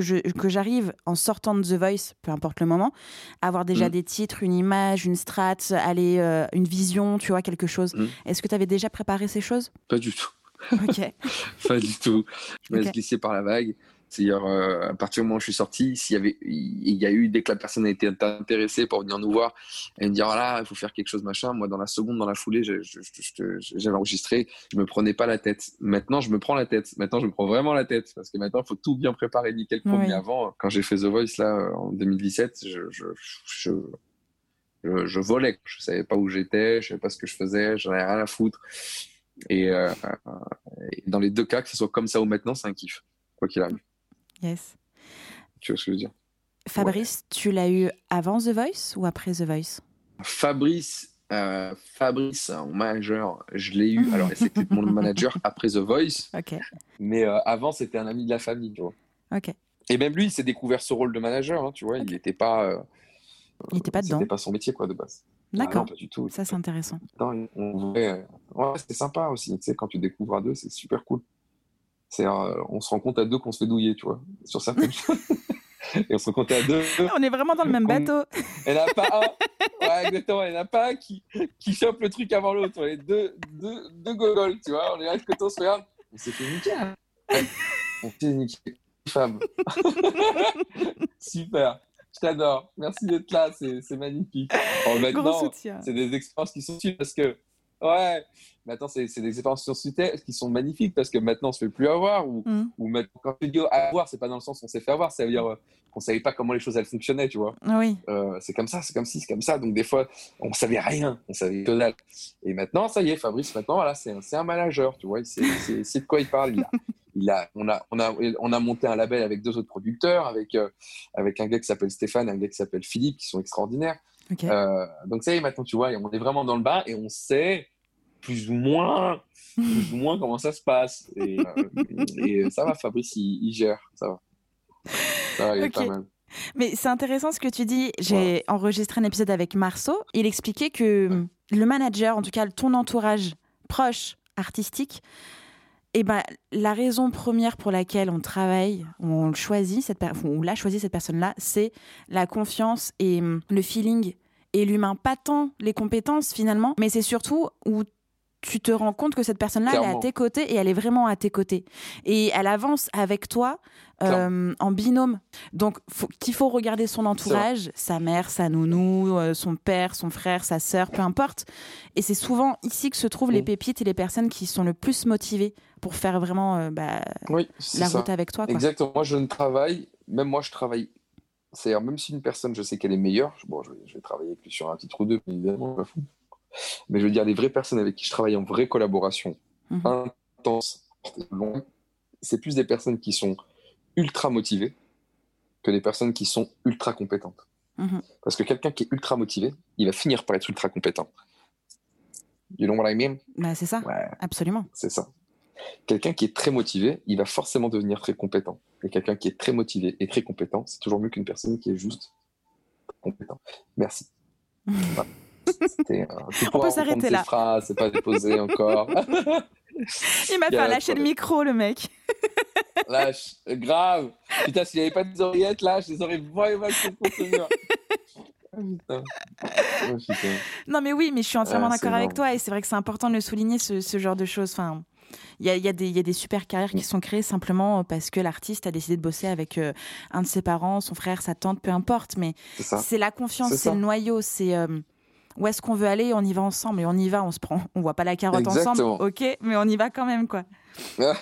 je, que, j'arrive en sortant de The Voice, peu importe le moment, à avoir déjà mm. des titres, une image, une strat, aller euh, une vision, tu vois quelque chose. Mm. Est-ce que tu avais déjà préparé ces choses? Pas du tout. Ok. (laughs) pas du tout. Je me suis par la vague. C'est-à-dire, euh, à partir du moment où je suis sorti, s'il y avait, il y a eu, dès que la personne a été intéressée pour venir nous voir et me dire, voilà, il faut faire quelque chose, machin, moi, dans la seconde, dans la foulée, j'avais enregistré, je me prenais pas la tête. Maintenant, je me prends la tête. Maintenant, je me prends vraiment la tête parce que maintenant, il faut tout bien préparer, nickel, premier avant. Quand j'ai fait The Voice, là, en 2017, je, je, je, je, volais. Je savais pas où j'étais, je savais pas ce que je faisais, j'en avais rien à foutre. Et, euh, et dans les deux cas, que ce soit comme ça ou maintenant, c'est un kiff, quoi qu'il arrive. Yes. Tu vois ce que je veux dire? Fabrice, tu l'as eu avant The Voice ou après The Voice? Fabrice, Euh, Fabrice, mon manager, je l'ai eu. Alors, c'était mon (laughs) manager après The Voice. Ok. Mais euh, avant, c'était un ami de la famille, tu vois. Ok. Et même lui, il s'est découvert ce rôle de manager, hein, tu vois. Il n'était pas. euh, Il n'était pas dedans. C'était pas son métier, quoi, de base. Ah D'accord. pas du tout. Ça, c'est intéressant. Non, on Ouais, c'est sympa aussi. Tu sais, quand tu découvres à deux, c'est super cool. C'est, on se rend compte à deux qu'on se fait douiller, tu vois, sur certaines (laughs) choses. Et on se rend compte à deux. On est vraiment dans le même bateau. Il n'y en a pas un. Ouais, exactement. Il n'y en a pas un qui, qui chope le truc avant l'autre. On est deux, deux, deux gogoles, tu vois. On est là, de côté, on se regarde. On s'est fait niquer. hein. On s'est niquer. Femme. (laughs) Super. Je t'adore. Merci d'être là. C'est magnifique. Gros maintenant, soutien. c'est des expériences qui sont utiles parce que, ouais, maintenant, c'est c'est des expériences qui sont, qui sont magnifiques parce que maintenant, on se fait plus avoir. Ou, Mm. ou maintenant, quand tu dis avoir, c'est pas dans le sens où on s'est fait avoir, ça veut dire euh, qu'on savait pas comment les choses elles fonctionnaient, tu vois. Oui. Euh, c'est comme ça, c'est comme ci, c'est comme ça. Donc, des fois, on savait rien, on savait que dalle. Et maintenant, ça y est, Fabrice, maintenant, voilà, c'est un, c'est un manager, tu vois. il sait- C'est de quoi il parle. Il a, (laughs) il a, on, a, on, a, on a monté un label avec deux autres producteurs, avec, euh, avec un gars qui s'appelle Stéphane et un gars qui s'appelle Philippe, qui sont extraordinaires. Euh, donc ça y est, maintenant tu vois, on est vraiment dans le bas et on sait plus ou moins, plus ou moins comment ça se passe. Et, euh, (laughs) et ça va, Fabrice, il, il gère, ça va. Ça va, il est pas mal. Mais c'est intéressant ce que tu dis. J'ai enregistré un épisode avec Marceau. Il expliquait que le manager, en tout cas ton entourage proche, artistique, eh ben, la raison première pour laquelle on travaille, on le choisit, cette on l'a choisi cette personne-là, c'est la confiance et hum, le feeling et l'humain. Pas tant les compétences finalement, mais c'est surtout où tu te rends compte que cette personne-là, elle est à tes côtés et elle est vraiment à tes côtés. Et elle avance avec toi euh, en binôme. Donc, qu'il faut regarder son entourage, sa mère, sa nounou, euh, son père, son frère, sa sœur, peu importe. Et c'est souvent ici que se trouvent les Mm. pépites et les personnes qui sont le plus motivées pour faire vraiment euh, bah, Oui, la ça. route avec toi. Quoi. Exactement. Moi, je ne travaille, même moi, je travaille. C'est-à-dire, même si une personne, je sais qu'elle est meilleure, bon, je vais, je vais travailler avec lui sur un titre ou deux, évidemment, pas fou. Mais je veux dire, les vraies personnes avec qui je travaille en vraie collaboration, Mhm. intense, longue, c'est plus des personnes qui sont ultra motivées que des personnes qui sont ultra compétentes. Mhm. Parce que quelqu'un qui est ultra motivé, il va finir par être ultra compétent. You know what I mean? Bah, c'est ça, Ouais, absolument. c'est ça. Quelqu'un qui est très motivé, il va forcément devenir très compétent. Et quelqu'un qui est très motivé et très compétent, c'est toujours mieux qu'une personne qui est juste compétent. Merci. Voilà. (laughs) Euh, pourras peut s'arrêter là. c'est pas déposé encore. (laughs) Il m'a fait lâcher le micro, le mec. (laughs) Lâche, grave. Putain, s'il n'y avait pas des oreillettes, là, je les aurais vraiment. Ah. Non, mais oui, mais je suis entièrement Ah, d'accord avec toi. Et c'est vrai que c'est important de le souligner, ce, ce genre de choses. Enfin, il y a, il y, a des- il y a des super carrières qui sont créées simplement parce que l'artiste a décidé de bosser avec euh, un de ses parents, son frère, sa tante, peu importe. Mais C'est la confiance, C'est le noyau, c'est euh, où est-ce qu'on veut aller, on y va ensemble. Et on y va, on se prend, on voit pas la carotte Exactement. ensemble, ok, mais on y va quand même, quoi. Ah,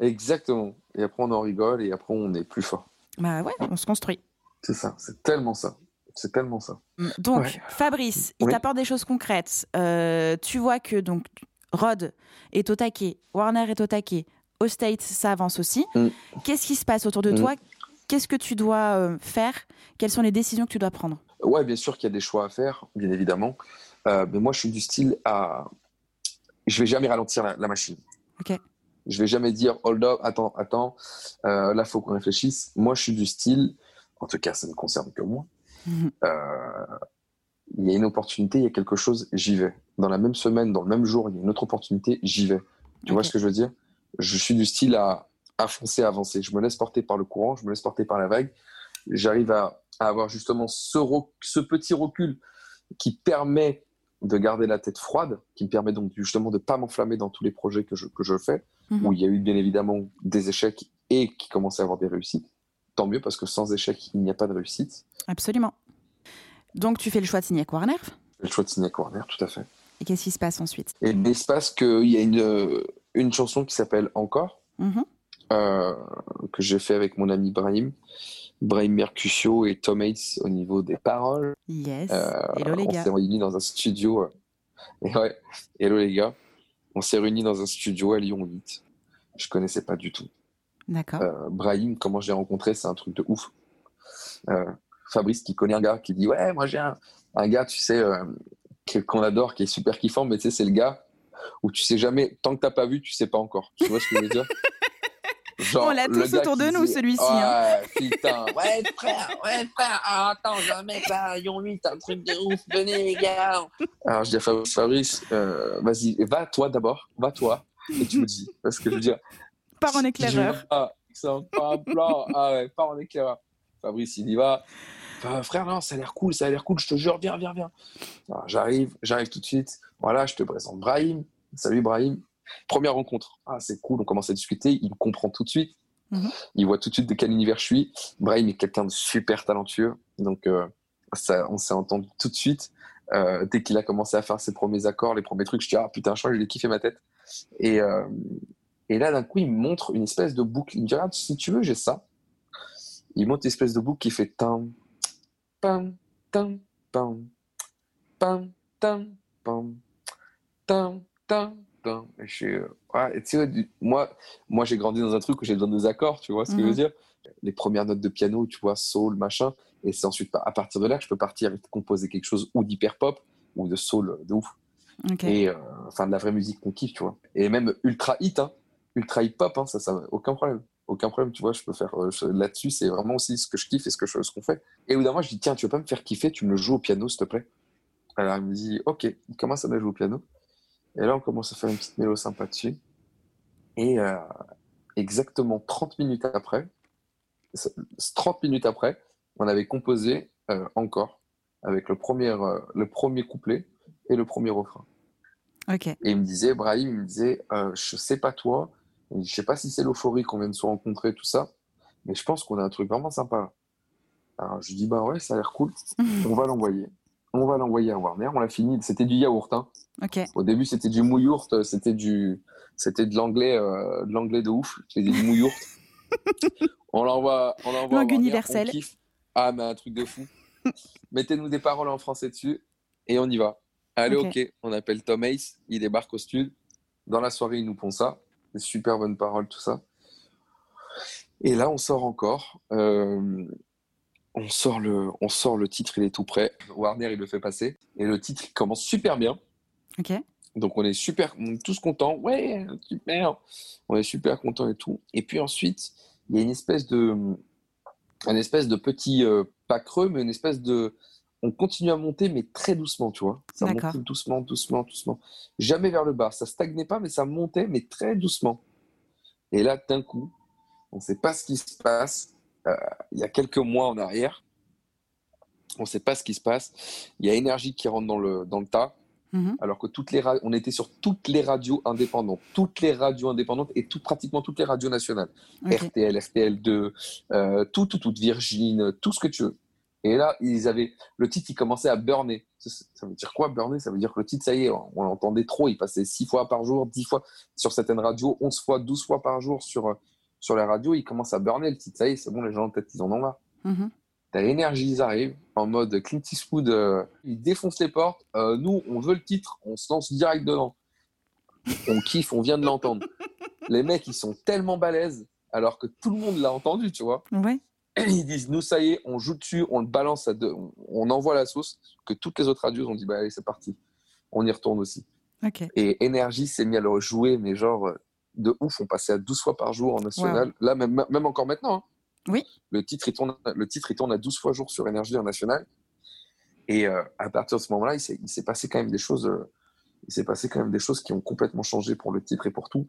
Exactement. Et après, on en rigole et après, on est plus fort. Bah ouais, on se construit. C'est ça. C'est tellement ça. C'est tellement ça. Donc, Ouais. Fabrice, il Oui. t'apporte des choses concrètes. Euh, tu vois que donc Rod est au taquet, Warner est au taquet, au States, ça avance aussi. Mm. Qu'est-ce qui se passe autour de Mm. toi? Qu'est-ce que tu dois euh, faire? Quelles sont les décisions que tu dois prendre? Ouais, bien sûr qu'il y a des choix à faire, bien évidemment. Euh, mais moi, je suis du style à. Je vais jamais ralentir la, la machine. Ok. Je vais jamais dire hold up, attends, attends, euh, là, faut qu'on réfléchisse. Moi, je suis du style, en tout cas, ça ne concerne que moi. Mhm. Euh, il y a une opportunité, il y a quelque chose, j'y vais. Dans la même semaine, dans le même jour, il y a une autre opportunité, j'y vais. Tu vois ce que je veux dire? Je suis du style à, à foncer, à avancer. Je me laisse porter par le courant, je me laisse porter par la vague. J'arrive à, à avoir justement ce, petit recul qui permet de garder la tête froide, qui me permet donc justement de ne pas m'enflammer dans tous les projets que je, que je fais, Mhm. où il y a eu bien évidemment des échecs et qui commençaient à avoir des réussites. Tant mieux parce que sans échec, il n'y a pas de réussite. Absolument. Donc, tu fais le choix de signer avec Warner? Le choix de signer avec Warner, tout à fait. Et qu'est-ce qui se passe ensuite? Et il se passe qu'il y a une, une chanson qui s'appelle Encore, Mhm. euh, que j'ai fait avec mon ami Brahim, Brahim Mercutio et Tom Hates au niveau des paroles. Yes. Euh, Hello les on gars. s'est réunis dans un studio. euh, (laughs) et ouais, hello les gars. On s'est réunis dans un studio à Lyon 8. Je connaissais pas du tout. D'accord. Euh, Brahim, comment je l'ai rencontré, c'est un truc de ouf. Fabrice qui connaît un gars qui dit Ouais, moi j'ai un, un gars, tu sais, euh, qu'on adore, qui est super kiffant, mais tu sais, c'est le gars où tu sais jamais, tant que t'as pas vu, tu sais pas encore. Tu vois ce que je veux dire? (laughs) Genre, On l'a tous autour de nous, celui-ci. Hein. (laughs) Ouais, putain. ouais, frère, ouais, frère. Ah, attends, j'ai un mec là, Yon 8, un truc de ouf. Venez, les gars. Alors, je dis à Fabrice, Fabrice euh, vas-y, va toi d'abord, va toi. Et tu me dis. Parce que je veux dire. Par en éclaireur. Ah, pas un plan. Ah ouais, par en éclaireur. Fabrice, il y va. frère, non, ça a l'air cool, ça a l'air cool, je te jure, viens, viens, viens. J'arrive, j'arrive tout de suite. Voilà, je te présente Brahim. Salut Brahim. Première rencontre. Ah, c'est cool, on commence à discuter. Il me comprend tout de suite. Mhm. Il voit tout de suite de quel univers je suis. Brahim est quelqu'un de super talentueux. Donc, euh, ça, on s'est entendu tout de suite. Euh, dès qu'il a commencé à faire ses premiers accords, les premiers trucs, je dis Ah putain, je crois que je l'ai kiffé ma tête. Et, euh, et là, d'un coup, il me montre une espèce de boucle. Il me dit Regarde, si tu veux, j'ai ça. Il montre une espèce de boucle qui fait tam, pam, tam, pam, pam, tam, pam, tam, tam, et je suis, ouais, tu sais, moi, moi j'ai grandi dans un truc où j'ai besoin des accords, tu vois ce que je veux mhm. dire? Les premières notes de piano, tu vois, soul, machin. Et c'est ensuite à partir de là que je peux partir et composer quelque chose ou d'hyper pop ou de soul de ouf. Et euh, enfin de la vraie musique qu'on kiffe, tu vois. Et même ultra hit, hein, ultra hip hop, hein, ça, ça, aucun problème. Aucun problème, tu vois, je peux faire euh, là-dessus, c'est vraiment aussi ce que je kiffe et ce que je, ce qu'on fait. Et au bout d'un moment, je dis, tiens, tu veux pas me faire kiffer, tu me le joues au piano, s'il te plaît? Alors il me dit, ok, il commence à me jouer au piano. Et là, on commence à faire une petite mélo sympa dessus. Et euh, exactement 30 minutes après, 30 minutes après, on avait composé euh, encore avec le premier, euh, le premier couplet et le premier refrain. Et il me disait, Brahim, il me disait, je sais pas toi, je sais pas si c'est l'euphorie qu'on vient de se rencontrer, tout ça, mais je pense qu'on a un truc vraiment sympa. Alors je lui dis, bah ouais, ça a l'air cool, (laughs) on va l'envoyer on va l'envoyer à Warner. On l'a fini. C'était du yaourt. Hein. Au début, c'était du mouyourt. C'était du, c'était de l'anglais, euh, de l'anglais de ouf. C'était du mouyourt. (laughs) on l'envoie, on l'envoie. Langue universelle. Ah, mais un truc de fou. Mettez-nous des paroles en français dessus et on y va. Allez, ok. On appelle Tom Ace. Il débarque au studio. Dans la soirée, il nous pond ça. Des super bonnes paroles, tout ça. Et là, on sort encore. Euh, on sort le, on sort le titre, il est tout prêt. Warner, il le fait passer. Et le titre, il commence super bien. Ok. Donc on est super, on est tous contents. Ouais, super. On est super contents et tout. Et puis ensuite, il y a une espèce de, espèce de petit, euh, pas creux, mais une espèce de, on continue à monter, mais très doucement, tu vois. Ça monte doucement, doucement, doucement. Jamais vers le bas. Ça stagnait pas, mais ça montait, mais très doucement. Et là, d'un coup, on ne sait pas ce qui se passe. Euh, il y a quelques mois en arrière. On ne sait pas ce qui se passe. Il y a énergie qui rentre dans le, dans le tas. Mhm. Alors que toutes les on était sur toutes les radios indépendantes, toutes les radios indépendantes et tout, pratiquement toutes les radios nationales. RTL, RTL2, euh, tout, tout, tout, Virgin, tout ce que tu veux. Et là, ils avaient le titre, il commençait à burner. Ça, veut dire quoi, burner? Ça veut dire que le titre, ça y est, on l'entendait trop. Il passait 6 fois par jour, 10 fois sur certaines radios, 11 fois, 12 fois par jour sur, sur la radio, il commence à burner le titre. Ça y est, c'est bon, les gens, peut-être, ils en ont marre. Mm T'as l'énergie, ils arrivent en mode Clint Eastwood, euh, ils défoncent les portes. Euh, nous, on veut le titre, on se lance direct dedans. On kiffe, on vient de l'entendre. (laughs) les mecs, ils sont tellement balèzes, alors que tout le monde l'a entendu, tu vois. Ouais. (clears throat) ils disent, nous, ça y est, on joue dessus, on le balance, à deux, on, envoie la sauce, que toutes les autres radios ont dit, bah allez, c'est parti. On y retourne aussi. Et Énergie s'est mis à le jouer, mais genre, de ouf. On passait à 12 fois par jour en national. Là, même, même encore maintenant. Hein. Oui. Le titre, il tourne, le titre, il tourne à 12 fois jour sur Énergie en national. Et euh, à partir de ce moment-là, il s'est passé quand même des choses. Euh, il s'est passé quand même des choses qui ont complètement changé pour le titre et pour tout.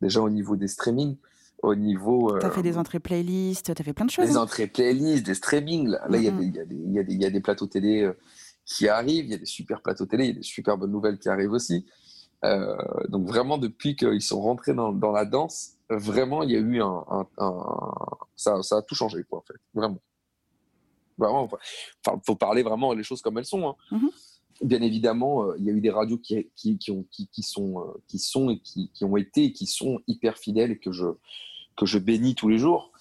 Déjà au niveau des streamings, au niveau. Euh, tu as fait des entrées playlists, tu as fait plein de choses. Des hein. entrées playlists, des streamings. Là, il y, y, a des plateaux télé qui arrivent, il y a des super plateaux télé, il y a des super bonnes nouvelles qui arrivent aussi. Euh, donc vraiment, depuis qu'ils sont rentrés dans, dans, la danse, vraiment, il y a eu un, ça, ça, a tout changé, quoi, en fait, vraiment. Vraiment, enfin, faut parler vraiment les choses comme elles sont. Hein. Mm-hmm. Bien évidemment, euh, il y a eu des radios qui, qui, qui, ont, qui, qui sont, euh, qui sont et qui, qui, ont été et qui sont hyper fidèles et que je, que je bénis tous les jours,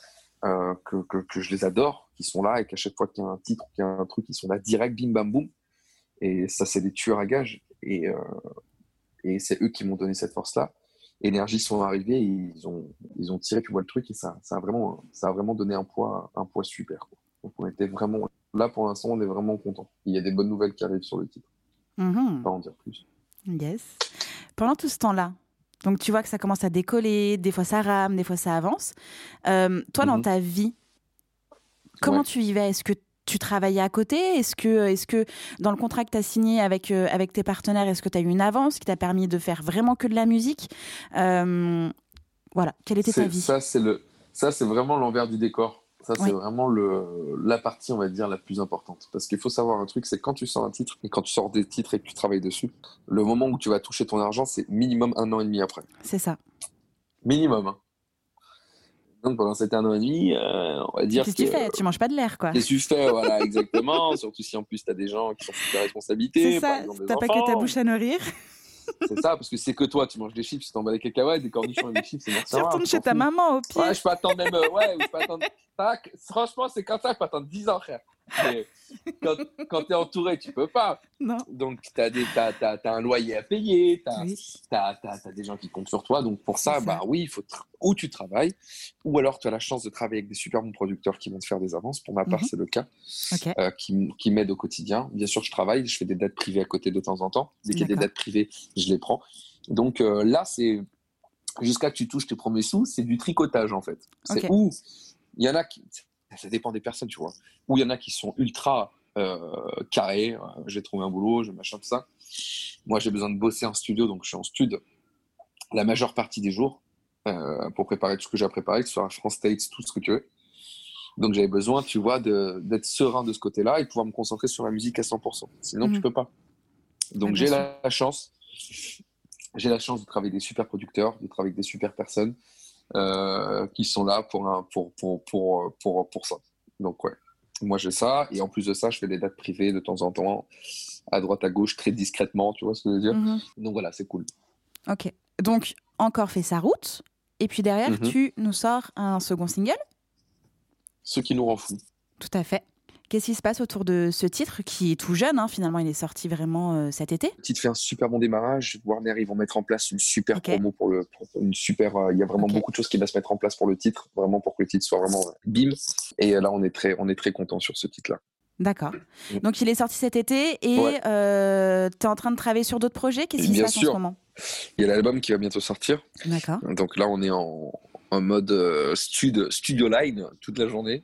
que, que, que, je les adore, qui sont là et qu'à chaque fois qu'il y a un titre, qu'il y a un truc, ils sont là direct, bim bam boum. Et ça, c'est des tueurs à gages. Et, euh, et c'est eux qui m'ont donné cette force-là. Énergie sont arrivés, et ils ont, ils ont tiré, tu vois le truc, et ça, ça, a, vraiment, ça a vraiment donné un poids, un poids super. Donc on était vraiment, là pour l'instant, on est vraiment content. Il y a des bonnes nouvelles qui arrivent sur le titre. Mmh. Pas en dire plus. Yes. Pendant tout ce temps-là, donc tu vois que ça commence à décoller, des fois ça rame, des fois ça avance. Euh, toi, dans mmh. ta vie, comment tu vivais Est-ce que tu travaillais à côté? Est-ce que, est que dans le contrat que tu as signé avec, euh, avec tes partenaires, est-ce que tu as eu une avance qui t'a permis de faire vraiment que de la musique? Euh, Voilà, quelle était ta vie? Ça, c'est le, ça, c'est vraiment l'envers du décor. Ça, c'est vraiment le, la partie, on va dire, la plus importante. Parce qu'il faut savoir un truc, c'est quand tu sors un titre et quand tu sors des titres et que tu travailles dessus, le moment où tu vas toucher ton argent, c'est minimum un an et demi après. C'est ça. Minimum. Hein. Donc pendant cet un an et demi, euh, on va dire. Qu'est-ce que tu fais? Tu manges pas de l'air, quoi. Qu'est-ce que tu fais? Voilà, exactement. (laughs) Surtout si en plus tu as des gens qui sont sous ta responsabilité. C'est ça, t'as pas que ta bouche à nourrir. C'est ça, parce que c'est que toi, tu manges des chips, tu t'en bats les cacahuètes, des cornichons et des chips, c'est Tu retournes chez ta maman au pire. Ouais, je peux attendre même. Euh, ouais, je peux attendre. Franchement, c'est comme ça, je peux attendre 10 ans, frère. Mais quand, quand tu es entouré, tu peux pas. Non. Donc, tu as, as, as, un loyer à payer, tu as, as, des gens qui comptent sur toi. Donc, pour ça, bah oui, il faut où tu travailles, ou alors tu as la chance de travailler avec des super bons producteurs qui vont te faire des avances. Pour ma part, mhm. c'est le cas, euh, qui, qui m'aident au quotidien. Bien sûr, je travaille, je fais des dates privées à côté de temps en temps. Dès qu'il y a des dates privées, je les prends. Donc euh, là, c'est jusqu'à que tu touches tes premiers sous, c'est du tricotage en fait. C'est où il y en a qui, ça dépend des personnes, tu vois. Où il y en a qui sont ultra euh, carrés, euh, j'ai trouvé un boulot, je machin tout ça. Moi, j'ai besoin de bosser en studio, donc je suis en studio la majeure partie des jours euh, pour préparer tout ce que j'ai à préparer, que ce soit France States, tout ce que tu veux. Donc j'avais besoin, tu vois, d'être serein de ce côté-là et pouvoir me concentrer sur la musique à 100%. Sinon, tu tu peux pas. Donc j'ai la, chance, j'ai la chance de travailler avec des super producteurs, de travailler avec des super personnes qui sont là pour, un, pour, pour, pour, pour, pour ça. Donc, ouais, moi j'ai ça. Et en plus de ça, je fais des dates privées de temps en temps, à droite, à gauche, très discrètement, tu vois ce que je veux dire? Mhm. Donc voilà, c'est cool. Ok. Donc, encore fait sa route. Et puis derrière, mhm. tu nous sors un second single Ce qui nous rend fous. Tout à fait. Qu'est-ce qui se passe autour de ce titre qui est tout jeune hein, Finalement, il est sorti vraiment euh, cet été? Le titre fait un super bon démarrage. Warner, ils vont mettre en place une super promo pour le. une super. Euh, il y a vraiment beaucoup de choses qui vont se mettre en place pour le titre, vraiment pour que le titre soit vraiment euh, bim. Et là, on est très, on est très content sur ce titre-là. D'accord. Mm. Donc il est sorti cet été et tu es en train de travailler sur d'autres projets? Qu'est-ce qui se passe en ce moment? Il y a l'album qui va bientôt sortir. D'accord. Donc là, on est en, en mode studio, studio line toute la journée.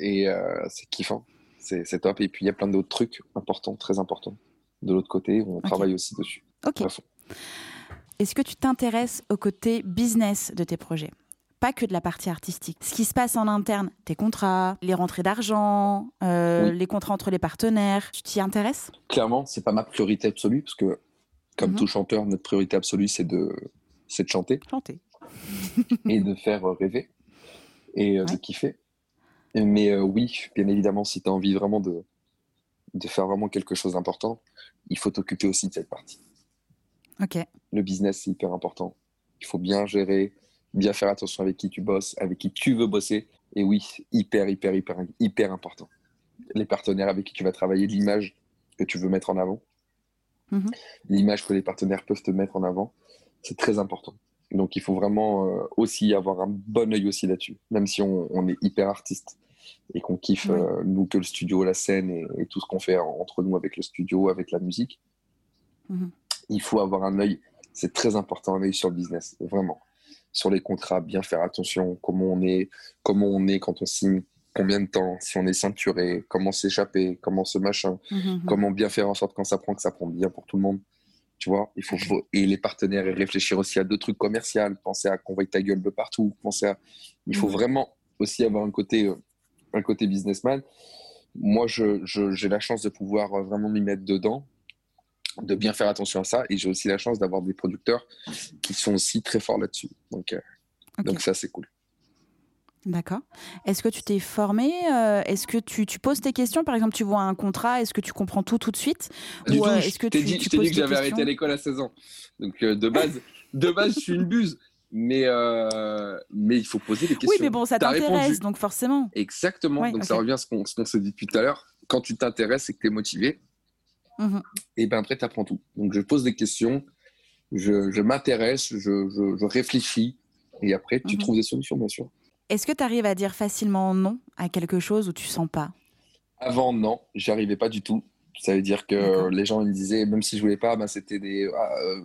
Et euh, c'est kiffant, c'est top. Et puis il y a plein d'autres trucs importants, très importants de l'autre côté où on travaille aussi dessus. Ok. Est-ce que tu t'intéresses au côté business de tes projets? Pas que de la partie artistique. Ce qui se passe en interne, tes contrats, les rentrées d'argent, euh, les contrats entre les partenaires, tu t'y intéresses? Clairement, c'est pas ma priorité absolue parce que, comme mhm. tout chanteur, notre priorité absolue, c'est de, de chanter. Chanter. et de faire rêver et euh, de kiffer. Mais euh, oui, bien évidemment, si tu as envie vraiment de, de faire vraiment quelque chose d'important, il faut t'occuper aussi de cette partie. Ok. Le business, c'est hyper important. Il faut bien gérer, bien faire attention avec qui tu bosses, avec qui tu veux bosser. Et oui, hyper, hyper, hyper, hyper important. Les partenaires avec qui tu vas travailler, l'image que tu veux mettre en avant, mhm. l'image que les partenaires peuvent te mettre en avant, c'est très important. Donc il faut vraiment euh, aussi avoir un bon œil aussi là-dessus, même si on, est hyper artiste et qu'on kiffe euh, nous que le studio, la scène et, tout ce qu'on fait entre nous avec le studio, avec la musique. Mhm. Il faut avoir un œil, c'est très important un œil sur le business, vraiment. Sur les contrats, bien faire attention, comment on est, comment on est quand on signe, combien de temps, si on est ceinturé, comment s'échapper, comment ce machin, mhm. comment bien faire en sorte quand ça prend que ça prend bien pour tout le monde. Tu vois, il faut, et les partenaires et réfléchir aussi à deux trucs commerciaux, penser à qu'on voit ta gueule de partout, penser à, il faut mhm. vraiment aussi avoir un côté, euh, un côté businessman. Moi, je, j'ai la chance de pouvoir euh, vraiment m'y mettre dedans, de bien faire attention à ça, et j'ai aussi la chance d'avoir des producteurs qui sont aussi très forts là-dessus. Donc, euh, donc ça, c'est cool. D'accord. Est-ce que tu t'es formé euh, Est-ce que tu, tu, poses tes questions? Par exemple, tu vois un contrat, est-ce que tu comprends tout tout de suite? Ou euh, est-ce que tu, dit, Je t'ai dit que j'avais arrêté l'école à 16 ans. Donc euh, de base, de base, je suis une buse. Mais, mais il faut poser des questions. Oui, mais bon, ça t'intéresse, donc forcément. Exactement. donc ça revient à ce qu'on s'est dit depuis tout à l'heure. Quand tu t'intéresses et que tu es motivé, mhm. et ben après, tu apprends tout. Donc je pose des questions, je, je m'intéresse, je, je, je, réfléchis, et après, tu mhm. trouves des solutions, bien sûr. Est-ce que tu arrives à dire facilement non à quelque chose ou tu sens pas? Avant, non, j'arrivais pas du tout. Ça veut dire que les gens ils me disaient, même si je voulais pas, ben, c'était des. Ah, euh,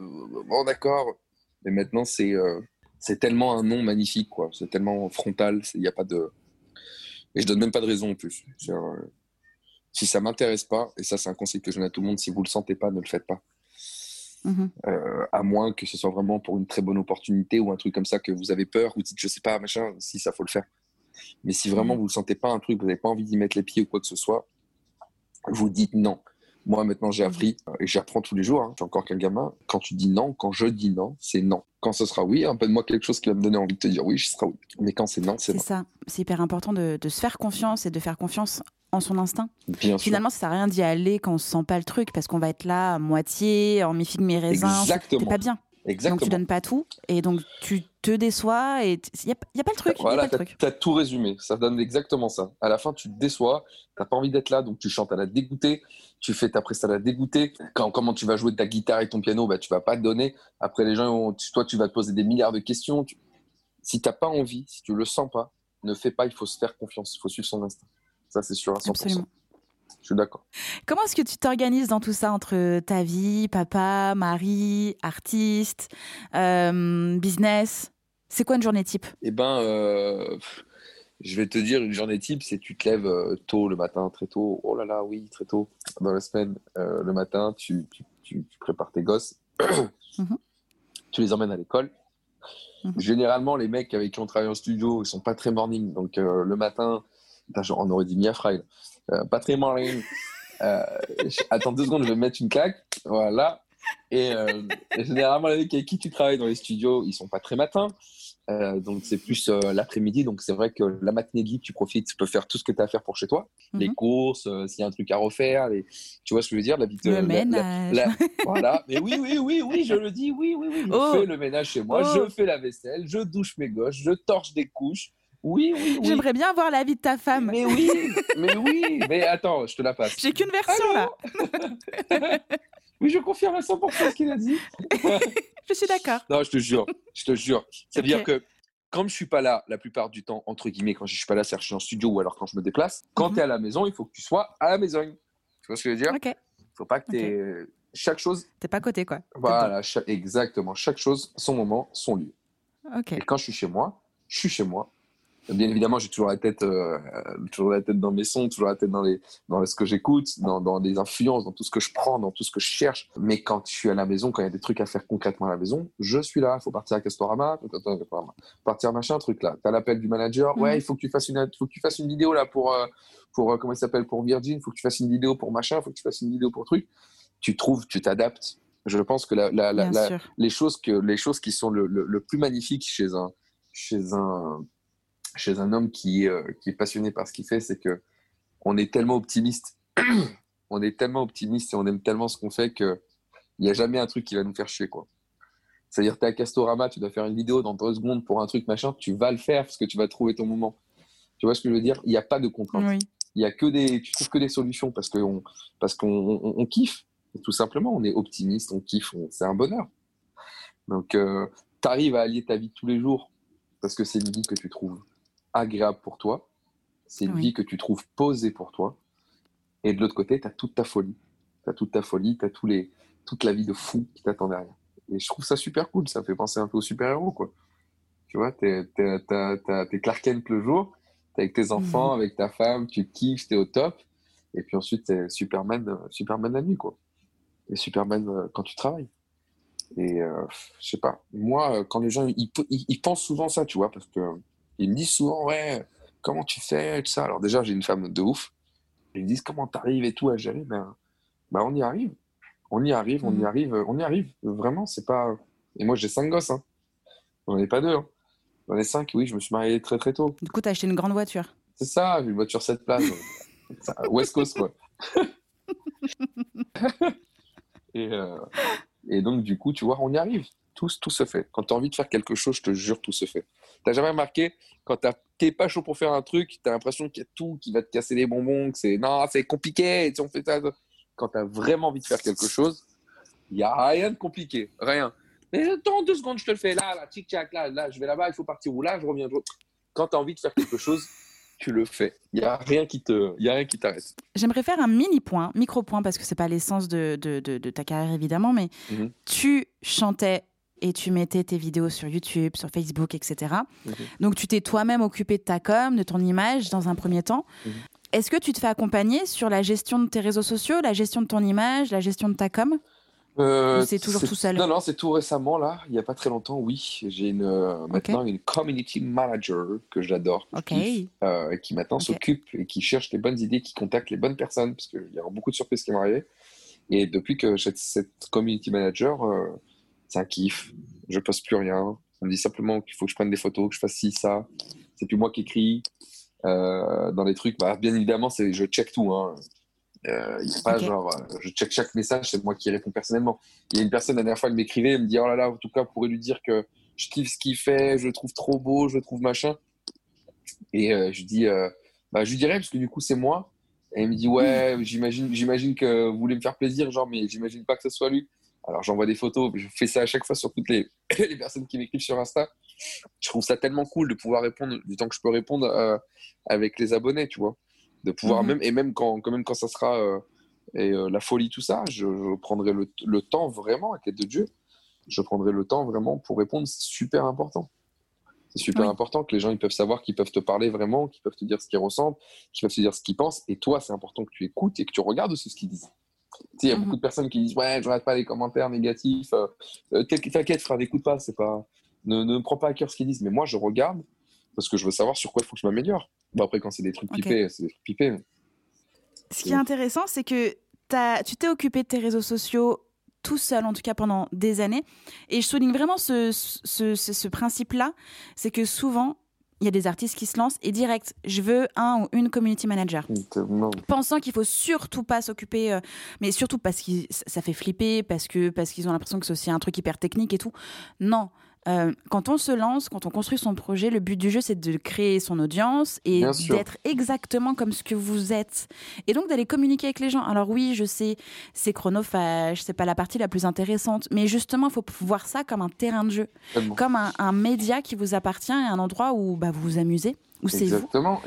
bon, d'accord. Mais maintenant, c'est euh, c'est tellement un nom magnifique, quoi. C'est tellement frontal. Il n'y a pas de. Et je donne même pas de raison en plus. Euh, si ça m'intéresse pas, et ça, c'est un conseil que je donne à tout le monde, si vous le sentez pas, ne le faites pas. Mhm. à moins que ce soit vraiment pour une très bonne opportunité ou un truc comme ça que vous avez peur ou dites je sais pas machin si ça faut le faire mais si vraiment mhm. vous ne sentez pas un truc vous n'avez pas envie d'y mettre les pieds ou quoi que ce soit vous dites non. Moi, maintenant, j'ai appris euh, et j'apprends tous les jours. Hein, encore qu'un gamin. Quand tu dis non, quand je dis non, c'est non. Quand ce sera oui, un peu de moi quelque chose qui va me donner envie de te dire oui, ce sera oui. Mais quand c'est non, c'est non. C'est ça. C'est hyper important de, se faire confiance et de faire confiance en son instinct. Finalement, ça sert à rien d'y aller quand on se sent pas le truc parce qu'on va être là à moitié, en mi figue mi raisin. Exactement. pas bien. Exactement. Donc tu donnes pas tout et donc tu te déçois et il n'y a, y a, pas le truc. Voilà, tu as, tout résumé. Ça donne exactement ça. À la fin, tu te déçois, tu n'as pas envie d'être là, donc tu chantes à la dégoûter, tu fais ta presse à la dégoûter. Quand, comment tu vas jouer ta guitare et ton piano, bah, tu vas pas te donner. Après, les gens, toi, tu vas te poser des milliards de questions. Si tu n'as pas envie, si tu le sens pas, ne fais pas, il faut se faire confiance, il faut suivre son instinct. Ça, c'est sûr à 100%. Absolument. Je suis d'accord. Comment est-ce que tu t'organises dans tout ça entre ta vie, papa, mari, artiste, euh, business? C'est quoi une journée type? Eh ben, euh, je vais te dire, une journée type, c'est tu te lèves euh, tôt le matin, très tôt. Oh là là, oui, très tôt. Dans la semaine, le matin, tu, prépares tes gosses. (coughs) Mhm. Tu les emmènes à l'école. Mhm. Généralement, les mecs avec qui on travaille en studio, ils sont pas très morning. Donc, le matin, on aurait dit Mia Fry. Euh, pas très marine. Euh, attends deux secondes, je vais mettre une claque. Voilà. Et, euh, généralement, les avec qui tu travailles dans les studios, ils sont pas très matins. donc c'est plus l'après-midi. Donc c'est vrai que la matinée de lit, tu profites, tu peux faire tout ce que tu as à faire pour chez toi. Les mhm. courses, s'il y a un truc à refaire, les... tu vois ce que je veux dire la, vie Le ménage. (laughs) voilà. Mais oui, oui, oui, oui, je le dis, oui, oui, oui. Je oh. fais le ménage chez moi, je oh. fais la vaisselle, je douche mes gosses, je torche des couches. Oui, oui, oui. J'aimerais bien voir la vie de ta femme. Mais oui, mais oui. Mais attends, je te la passe. J'ai qu'une version là. (laughs) oui, je confirme à 100% ce qu'il a dit. (laughs) je suis d'accord. Non, je te jure, je te jure. C'est-à-dire que quand je suis pas là, la plupart du temps, entre guillemets, quand je suis pas là, c'est je suis en studio ou alors quand je me déplace, quand mhm. tu es à la maison, il faut que tu sois à la maison. Tu vois ce que je veux dire? Ok. Il faut pas que tu aies... Chaque chose. T'es pas à côté, quoi. Voilà, exactement. Chaque chose, son moment, son lieu. Ok. Et quand je suis chez moi, je suis chez moi Bien évidemment, j'ai toujours la tête, euh, toujours la tête dans mes sons, toujours la tête dans les, dans ce que j'écoute, dans, dans les influences, dans tout ce que je prends, dans tout ce que je cherche. Mais quand je suis à la maison, quand il y a des trucs à faire concrètement à la maison, je suis là. Il faut partir à Castorama, partir machin, truc là. T'as l'appel du manager. Ouais, mhm. il faut que tu fasses une, faut que tu fasses une vidéo là pour, euh, pour euh, comment il s'appelle pour Virgin. Il faut que tu fasses une vidéo pour machin. Il faut que tu fasses une vidéo pour truc. Tu trouves, tu t'adaptes. Je pense que la, la, la, les choses que les choses qui sont le, le, le plus magnifique chez un chez un chez un homme qui, euh, qui est passionné par ce qu'il fait, c'est que on est tellement optimiste, (clears throat) on est tellement optimiste et on aime tellement ce qu'on fait que il n'y a jamais un truc qui va nous faire chier, quoi. C'est-à-dire, tu es à Castorama, tu dois faire une vidéo dans deux secondes pour un truc machin, tu vas le faire parce que tu vas trouver ton moment. Tu vois ce que je veux dire? Il n'y a pas de contrainte. Il y a que des, tu trouves que des solutions parce qu'on, qu'on on, kiffe. tout simplement, on est optimiste, on kiffe, c'est un bonheur. Donc, euh, tu arrives à allier ta vie tous les jours parce que c'est une vie que tu trouves agréable pour toi, c'est une vie que tu trouves posée pour toi. Et de l'autre côté, tu as toute ta folie. Tu as toute ta folie, tu as tous les, toute la vie de fou qui t'attend derrière. Et je trouve ça super cool, ça fait penser un peu aux super-héros, quoi. Tu vois, tu es, Clark Kent le jour, tu avec tes enfants, mhm. avec ta femme, tu kiffes, tu es au top. Et puis ensuite, tu es Superman, euh, Superman la nuit, quoi. Et Superman euh, quand tu travailles. Et euh, je sais pas, moi, quand les gens, ils, ils pensent souvent ça, tu vois, parce que ils me disent souvent, ouais, comment tu fais, tout ça. Alors déjà, j'ai une femme de ouf. Ils me disent, comment t'arrives et tout à gérer? Ben, ben, on y arrive. On y arrive, on y mm. arrive, on y arrive. Vraiment, c'est pas... Et moi, j'ai cinq gosses. Hein. J'en ai pas deux. Hein. J'en ai cinq, oui, je me suis marié très très tôt. Du coup, t'as acheté une grande voiture. C'est ça, une voiture 7 places. West Coast, quoi. (laughs) et, euh, et donc, du coup, tu vois, on y arrive tout, tout se fait. Quand tu as envie de faire quelque chose, je te jure, tout se fait. T'as jamais remarqué, quand t'es pas chaud pour faire un truc, tu as l'impression qu'il y a tout qui va te casser les bonbons, que c'est non, c'est compliqué, on fait ça. Quand tu as vraiment envie de faire quelque chose, il n'y a rien de compliqué, rien. Mais attends deux secondes, je te le fais là, là, tic-tac, là, là, je vais là-bas, il faut partir où? Là, je reviens. Quand tu as envie de faire quelque chose, tu le fais. Il n'y a rien qui te, y a rien qui t'arrête. J'aimerais faire un mini point, micro point, parce que c'est pas l'essence de, de, de, ta carrière évidemment, mais mhm. tu chantais et tu mettais tes vidéos sur YouTube, sur Facebook, etc. Mhm. Donc tu t'es toi-même occupé de ta com, de ton image dans un premier temps. Mhm. Est-ce que tu te fais accompagner sur la gestion de tes réseaux sociaux, la gestion de ton image, la gestion de ta com? Euh, c'est toujours tout seul? Non, non, c'est tout récemment, là. Il n'y a pas très longtemps, oui. J'ai une, euh, maintenant une community manager que j'adore, euh, qui maintenant s'occupe et qui cherche les bonnes idées, qui contacte les bonnes personnes, parce qu'il y a beaucoup de surprises qui arriver. Et depuis que j'ai cette community manager, c'est un kiff. Je poste plus rien. On me dit simplement qu'il faut que je prenne des photos, que je fasse ci, ça. C'est plus moi qui écris. dans les trucs, bah, bien évidemment, c'est je check tout. Hein. Euh, il n'y a pas genre, euh, je check chaque message, c'est moi qui réponds personnellement. Il y a une personne, la dernière fois, elle m'écrivait, elle me dit, oh là là, en tout cas, pourrait lui dire que je kiffe ce qu'il fait, je le trouve trop beau, je le trouve machin. Et euh, je dis, bah, je lui dirais, parce que du coup, c'est moi. Et elle me dit, ouais, j'imagine, j'imagine que vous voulez me faire plaisir, genre, mais j'imagine pas que ce soit lui. Alors, j'envoie des photos, je fais ça à chaque fois sur toutes les, (laughs) les personnes qui m'écrivent sur Insta. Je trouve ça tellement cool de pouvoir répondre du temps que je peux répondre avec les abonnés, tu vois. De pouvoir mhm. même et même quand, quand même quand ça sera euh, et, euh, la folie tout ça je, prendrai le, le, temps vraiment à quête de Dieu je prendrai le temps vraiment pour répondre. C'est super important. C'est super important que les gens ils peuvent savoir qu'ils peuvent te parler vraiment qu'ils peuvent te dire ce qu'ils ressentent qu'ils peuvent te dire ce qu'ils pensent. Et toi c'est important que tu écoutes et que tu regardes aussi ce qu'ils disent il y a mhm. beaucoup de personnes qui disent ouais je regarde pas les commentaires négatifs euh, t'inquiète frère n'écoute pas c'est pas ne, ne prends pas à cœur ce qu'ils disent mais moi je regarde parce que je veux savoir sur quoi il faut que je m'améliore. Bon, après, quand c'est des trucs pipés, c'est des trucs pipés. Ce qui est intéressant, c'est que as, tu t'es occupé de tes réseaux sociaux tout seul, en tout cas pendant des années. Et je souligne vraiment ce, ce, ce, principe-là, c'est que souvent, il y a des artistes qui se lancent et direct, je veux un ou une community manager. Pensant qu'il faut surtout pas s'occuper, euh, mais surtout parce que ça fait flipper, parce que parce qu'ils ont l'impression que c'est aussi un truc hyper technique et tout. Non, euh, quand on se lance, quand on construit son projet, le but du jeu, c'est de créer son audience et d'être exactement comme ce que vous êtes. Et donc d'aller communiquer avec les gens. Alors oui, je sais, c'est chronophage, c'est pas la partie la plus intéressante, mais justement, il faut voir ça comme un terrain de jeu, comme un, média qui vous appartient et un endroit où bah, vous vous amusez, où c'est Exactement.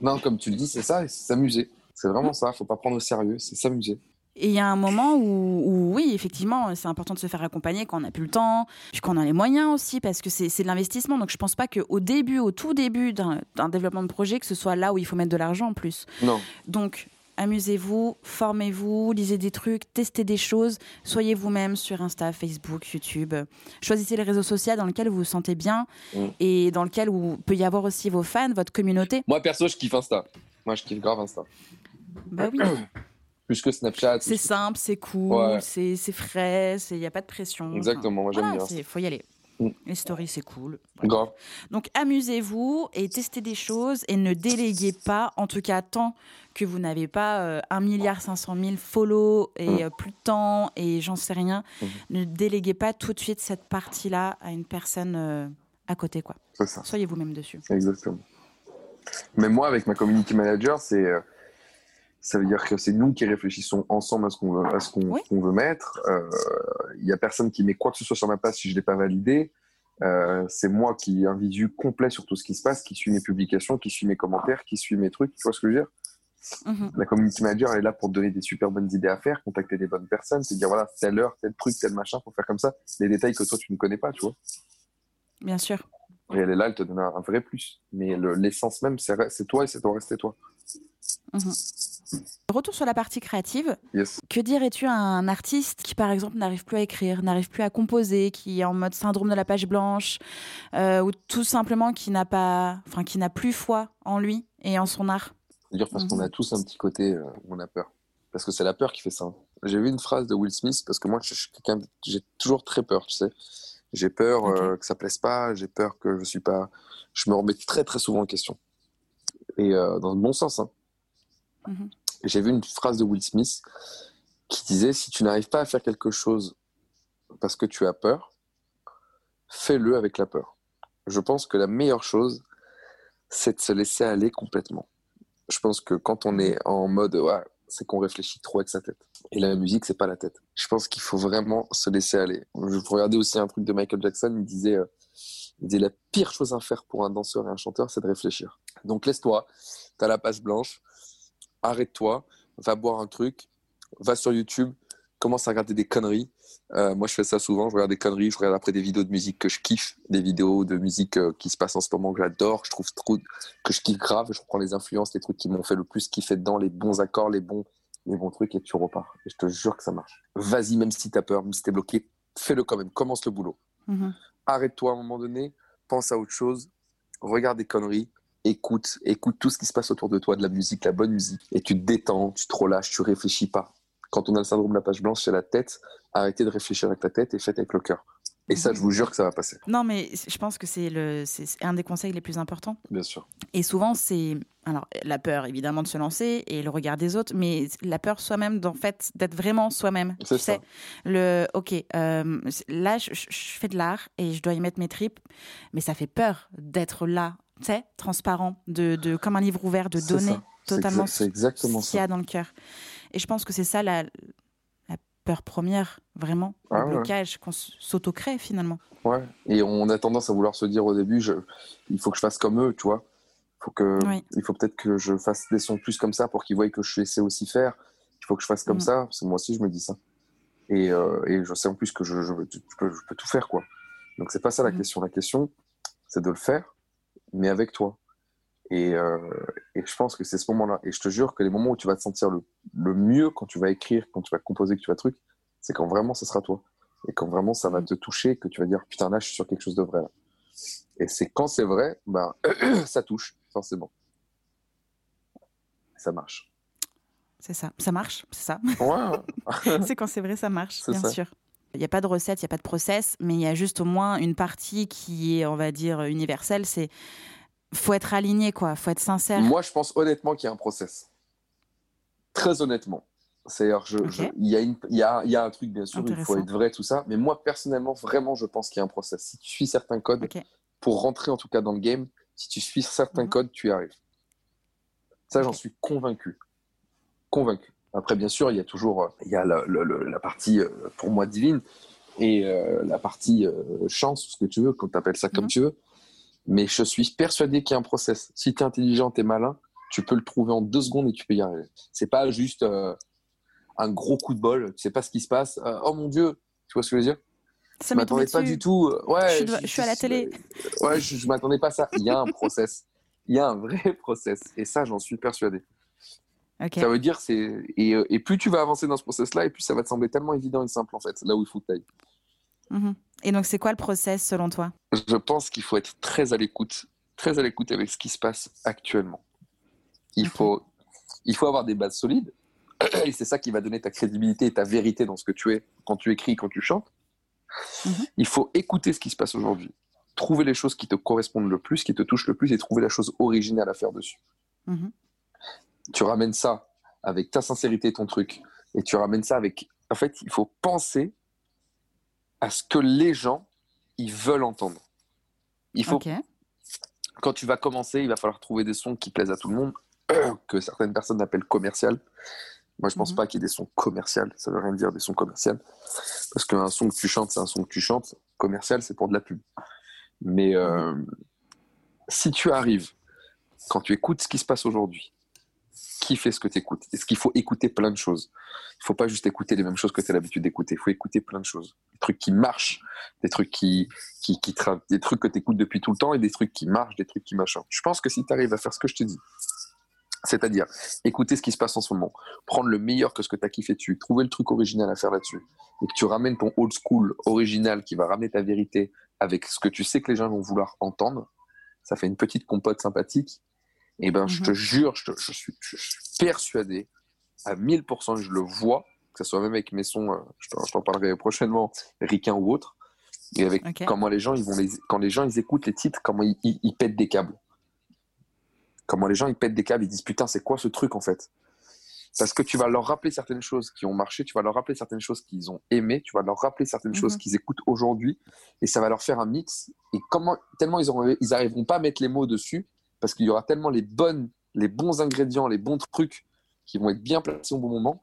Non, comme tu le dis, c'est ça, c'est s'amuser. C'est vraiment ça, faut pas prendre au sérieux, c'est s'amuser. Et il y a un moment où, oui, effectivement, c'est important de se faire accompagner quand on n'a plus le temps, puis quand on a les moyens aussi, parce que c'est de l'investissement. Donc je pense pas qu'au début, au tout début d'un développement de projet, que ce soit là où il faut mettre de l'argent en plus. Non. Donc amusez-vous, formez-vous, lisez des trucs, testez des choses, soyez vous-même sur Insta, Facebook, YouTube. Choisissez les réseaux sociaux dans lesquels vous vous sentez bien mm. et dans lesquels où peut y avoir aussi vos fans, votre communauté. Moi perso, je kiffe Insta. Moi, je kiffe grave Insta. Bah oui. (clears throat) plus que Snapchat. C'est simple, c'est cool, c'est frais, il n'y a pas de pression. Exactement, moi j'aime bien. Il faut y aller. Mm. Les stories, c'est cool. Donc amusez-vous et testez des choses et ne déléguez pas, en tout cas tant que vous n'avez pas euh, 1 milliard 500 000 follow et mm. euh, plus de temps et j'en sais rien, mm. ne déléguez pas tout de suite cette partie-là à une personne euh, à côté. quoi. Soyez vous-même dessus. Exactement. Mais moi, avec ma community manager, c'est euh, ça veut dire que c'est nous qui réfléchissons ensemble à ce qu'on veut, à ce qu'on veut mettre. Il euh, y a personne qui met quoi que ce soit sur ma page si je l'ai pas validé. Euh, c'est moi qui ai un visu complet sur tout ce qui se passe, qui suit mes publications, qui suit mes commentaires, qui suit mes trucs. Tu vois ce que je veux dire? Mm-hmm. La community manager, elle est là pour te donner des super bonnes idées à faire, contacter des bonnes personnes, te dire voilà, telle heure, tel truc, tel machin, pour faire comme ça. Les détails que toi, tu ne connais pas, tu vois? Bien sûr. Et elle est là, elle te donne un, vrai plus. Mais l'essence même, c'est toi et c'est toi, rester toi. Mhm. Retour sur la partie créative. Que dirais-tu à un artiste qui, par exemple, n'arrive plus à écrire, n'arrive plus à composer, qui est en mode syndrome de la page blanche, euh, ou tout simplement qui n'a pas, enfin, qui n'a plus foi en lui et en son art? Dire parce qu'on mhm. a tous un petit côté euh, où on a peur. Parce que c'est la peur qui fait ça. J'ai vu une phrase de Will Smith parce que moi, j'ai toujours très peur, tu sais. J'ai peur euh, que ça plaise pas, j'ai peur que je suis pas. Je me remets très très souvent en question. Et dans le bon sens. Hein. Mhm. J'ai vu une phrase de Will Smith qui disait si tu n'arrives pas à faire quelque chose parce que tu as peur, fais-le avec la peur. Je pense que la meilleure chose, c'est de se laisser aller complètement. Je pense que quand on est en mode ouais, c'est qu'on réfléchit trop avec sa tête. Et la musique, c'est pas la tête. Je pense qu'il faut vraiment se laisser aller. Je regardais aussi un truc de Michael Jackson, il disait euh, Il dit la pire chose à faire pour un danseur et un chanteur, c'est de réfléchir. Donc laisse-toi, tu as la page blanche, arrête-toi, va boire un truc, va sur YouTube, commence à regarder des conneries. Euh, moi, je fais ça souvent. Je regarde des conneries. Je regarde après des vidéos de musique que je kiffe, des vidéos de musique euh, qui se passent en ce moment que j'adore. Je trouve trop que je kiffe grave. Je reprends les influences, les trucs qui m'ont fait le plus kiffer dedans, les bons accords, les bons, les bons trucs, et tu repars. Et je te jure que ça marche. Vas-y, même si t'as peur, même si t'es bloqué, fais-le quand même. Commence le boulot. Mhm. Arrête-toi à un moment donné. Pense à autre chose. Regarde des conneries. Écoute, écoute tout ce qui se passe autour de toi, de la musique, la bonne musique, et tu te détends, tu te relâches, tu réfléchis pas quand on a le syndrome de la page blanche, c'est la tête. Arrêtez de réfléchir avec la tête et faites avec le cœur. Et ça, je vous jure que ça va passer. Non, mais je pense que c'est un des conseils les plus importants. Bien sûr. Et souvent, c'est alors la peur évidemment de se lancer et le regard des autres, mais la peur soi-même, d'en fait, d'être vraiment soi-même. C'est ça. le, ok, euh, là, je, fais de l'art et je dois y mettre mes tripes, mais ça fait peur d'être là, tu sais, transparent, de, de, comme un livre ouvert, de donner totalement ce qu'il y a dans le cœur. Et je pense que c'est ça la, la, peur première, vraiment, le ah blocage qu'on s'auto-crée finalement. Ouais, et on a tendance à vouloir se dire au début, je, il faut que je fasse comme eux, tu vois. Faut que, Il faut peut-être que je fasse des sons plus comme ça pour qu'ils voient que je sais aussi faire. Il faut que je fasse comme mm. ça, parce que moi aussi je me dis ça. Et, euh, et je sais en plus que je, je, peux, je, peux, tout faire, quoi. Donc c'est pas ça la mm. question. La question, c'est de le faire, mais avec toi. Et, euh, et, je pense que c'est ce moment-là. Et je te jure que les moments où tu vas te sentir le, le, mieux quand tu vas écrire, quand tu vas composer, que tu vas truc, c'est quand vraiment ce sera toi. Et quand vraiment ça va te toucher, que tu vas dire putain là je suis sur quelque chose de vrai. Là. Et c'est quand c'est vrai, ben (clears throat) ça touche forcément. Ça marche. C'est ça. Ça marche, c'est ça. Ouais. (laughs) c'est quand c'est vrai, ça marche, bien sûr. Il n'y a pas de recette, il n'y a pas de process, mais il y a juste au moins une partie qui est, on va dire, universelle. C'est faut être aligné, quoi. Faut être sincère. Moi, je pense honnêtement qu'il y a un process. Très honnêtement. C'est-à-dire, il y, a y, a, un truc, bien sûr, il faut être vrai, tout ça. Mais moi, personnellement, vraiment, je pense qu'il y a un process. Si tu suis certains codes, pour rentrer en tout cas dans le game, si tu suis certains mhm. codes, tu y arrives. Ça, j'en suis convaincu. Convaincu. Après, bien sûr, il y a toujours euh, il y a la, partie, euh, pour moi, divine et euh, la partie chance, ce que tu veux, quand tu appelles ça comme mhm. tu veux. Mais je suis persuadé qu'il y a un process. Si tu es intelligent, tu es malin, tu peux le trouver en deux secondes et tu peux y arriver. C'est pas juste euh, un gros coup de bol, tu sais pas ce qui se passe. Euh, oh mon Dieu, tu vois ce que je veux dire? Ça Je m'attendais pas du tout. Euh, ouais, je, suis à la télé. Ouais, je, m'attendais pas à ça. Il y a un process. Il y a un vrai (laughs) process. Et ça, j'en suis persuadé. Ça veut dire, c'est. Et, et, plus tu vas avancer dans ce process-là, et plus ça va te sembler tellement évident et simple, en fait, là où il faut que tu ailles. Mhm. Et donc, c'est quoi le process selon toi? Je pense qu'il faut être très à l'écoute, très à l'écoute avec ce qui se passe actuellement. Il, faut, il faut avoir des bases solides, (clears throat) et c'est ça qui va donner ta crédibilité et ta vérité dans ce que tu es quand tu écris, quand tu chantes. Mhm. Il faut écouter ce qui se passe aujourd'hui, trouver les choses qui te correspondent le plus, qui te touchent le plus, et trouver la chose originale à faire dessus. Mhm. Tu ramènes ça avec ta sincérité, ton truc, et tu ramènes ça avec. En fait, il faut penser à ce que les gens ils veulent entendre. Il faut quand tu vas commencer, il va falloir trouver des sons qui plaisent à tout le monde, (clears throat) que certaines personnes appellent commercial. Moi, je pense mhm. pas qu'il y ait des sons commerciaux. Ça veut rien dire des sons commerciaux, parce qu'un son que tu chantes, c'est un son que tu chantes. Commercial, c'est pour de la pub. Mais euh, si tu arrives, quand tu écoutes ce qui se passe aujourd'hui, fait ce que tu écoutes. Est-ce qu'il faut écouter plein de choses? Il faut pas juste écouter les mêmes choses que tu as l'habitude d'écouter. Il faut écouter plein de choses. Des trucs qui marchent, des trucs qui, qui, qui des trucs que tu écoutes depuis tout le temps et des trucs qui marchent, des trucs qui machin. Je pense que si tu arrives à faire ce que je te dis, c'est-à-dire écouter ce qui se passe en ce moment, prendre le meilleur que ce que tu as kiffé dessus, trouver le truc original à faire là-dessus, et que tu ramènes ton old school original qui va ramener ta vérité avec ce que tu sais que les gens vont vouloir entendre, ça fait une petite compote sympathique eh ben, je te mhm. jure, je, suis, persuadé à 1000%, je le vois, que ce soit même avec mes sons, euh, je t'en parlerai prochainement, ricain ou autre, et avec comment les gens, ils vont les, quand les gens ils écoutent les titres, comment ils, ils, pètent des câbles. Comment les gens ils pètent des câbles, ils disent putain, c'est quoi ce truc en fait? Parce que tu vas leur rappeler certaines choses qui ont marché, tu vas leur rappeler certaines choses qu'ils ont aimées, tu vas leur rappeler certaines choses mhm. qu'ils écoutent aujourd'hui, et ça va leur faire un mix. Et comment, tellement ils, n'arriveront ils arriveront pas à mettre les mots dessus, parce qu'il y aura tellement les, bonnes, les bons ingrédients, les bons trucs qui vont être bien placés au bon moment,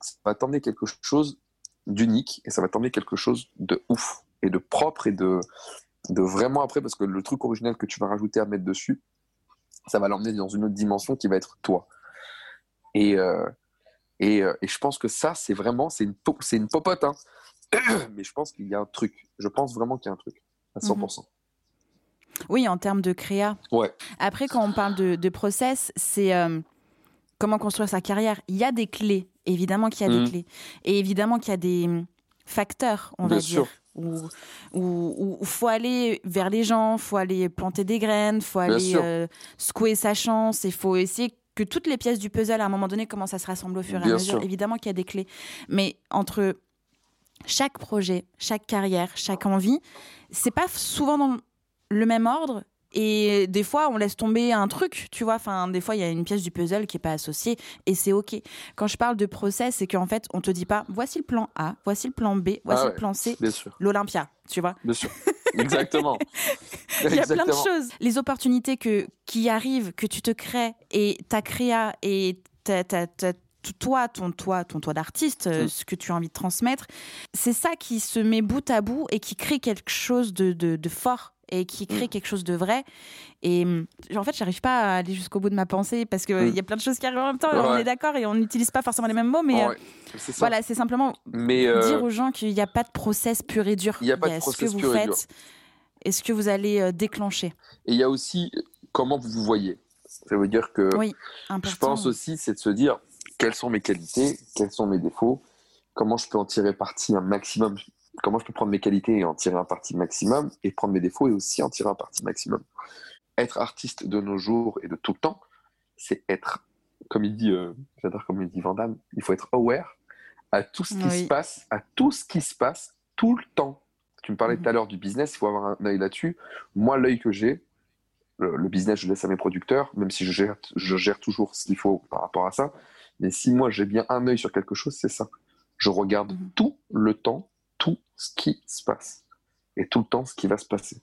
ça va t'emmener quelque chose d'unique et ça va t'emmener quelque chose de ouf et de propre et de, de vraiment après, parce que le truc original que tu vas rajouter à mettre dessus, ça va l'emmener dans une autre dimension qui va être toi. Et, euh, et, euh, et, je pense que ça, c'est vraiment, c'est une, c'est une popote, hein. (coughs) mais je pense qu'il y a un truc. Je pense vraiment qu'il y a un truc, à 100%. Oui, en termes de créa. Ouais. Après, quand on parle de, de process, c'est euh, comment construire sa carrière. Il y a des clés, évidemment qu'il y a des Mhm. clés. Et évidemment qu'il y a des hum, facteurs, on Bien va sûr. dire. Où, où, où faut aller vers les gens, faut aller planter des graines, faut Bien aller euh, secouer sa chance, et faut essayer que toutes les pièces du puzzle, à un moment donné, commencent à se rassembler au fur et Bien à mesure. sûr. Évidemment qu'il y a des clés. Mais entre chaque projet, chaque carrière, chaque envie, c'est pas souvent dans le même ordre. Et des fois, on laisse tomber un truc, tu vois. Enfin, des fois, il y a une pièce du puzzle qui est pas associée et c'est OK. Quand je parle de process, c'est qu'en fait, on te dit pas voici le plan A, voici le plan B, voici Ah le plan C, l'Olympia, tu vois. bien sûr. Exactement. (laughs) Il y a plein de choses. Les opportunités que, qui arrivent, que tu te crées et ta créa et ta, ta- ta- t- toi, ton toi, ton toi d'artiste, euh, Mm. ce que tu as envie de transmettre, c'est ça qui se met bout à bout et qui crée quelque chose de, de, de fort et qui crée Mm. quelque chose de vrai. Et hum, en fait, j'arrive pas à aller jusqu'au bout de ma pensée parce qu'il Mm. y a plein de choses qui arrivent en même temps. On est d'accord et on n'utilise pas forcément les mêmes mots, mais euh, Ouais, c'est voilà, c'est simplement Mais euh, dire aux gens qu'il n'y a pas de process pur et dur. Il y a pas de ce que process vous faites et ce que vous allez euh, déclencher. et il y a aussi comment vous vous voyez. Ça veut dire que Oui, je pense aussi, c'est de se dire quelles sont mes qualités, quels sont mes défauts, comment je peux en tirer parti un maximum, comment je peux prendre mes qualités et en tirer un parti maximum, et prendre mes défauts et aussi en tirer un parti maximum. Être artiste de nos jours et de tout le temps, c'est être, comme il dit, euh, j'adore comme il dit Van Damme, il faut être aware à tout ce qui Oui. se passe, à tout ce qui se passe tout le temps. Tu me parlais Mhm. tout à l'heure du business, il faut avoir un œil là-dessus. Moi, l'œil que j'ai, le, le business, je laisse à mes producteurs, même si je gère, je gère toujours ce qu'il faut par rapport à ça. Mais si moi, j'ai bien un œil sur quelque chose, c'est ça. Je regarde Mhm. tout le temps, tout ce qui se passe. Et tout le temps, ce qui va se passer.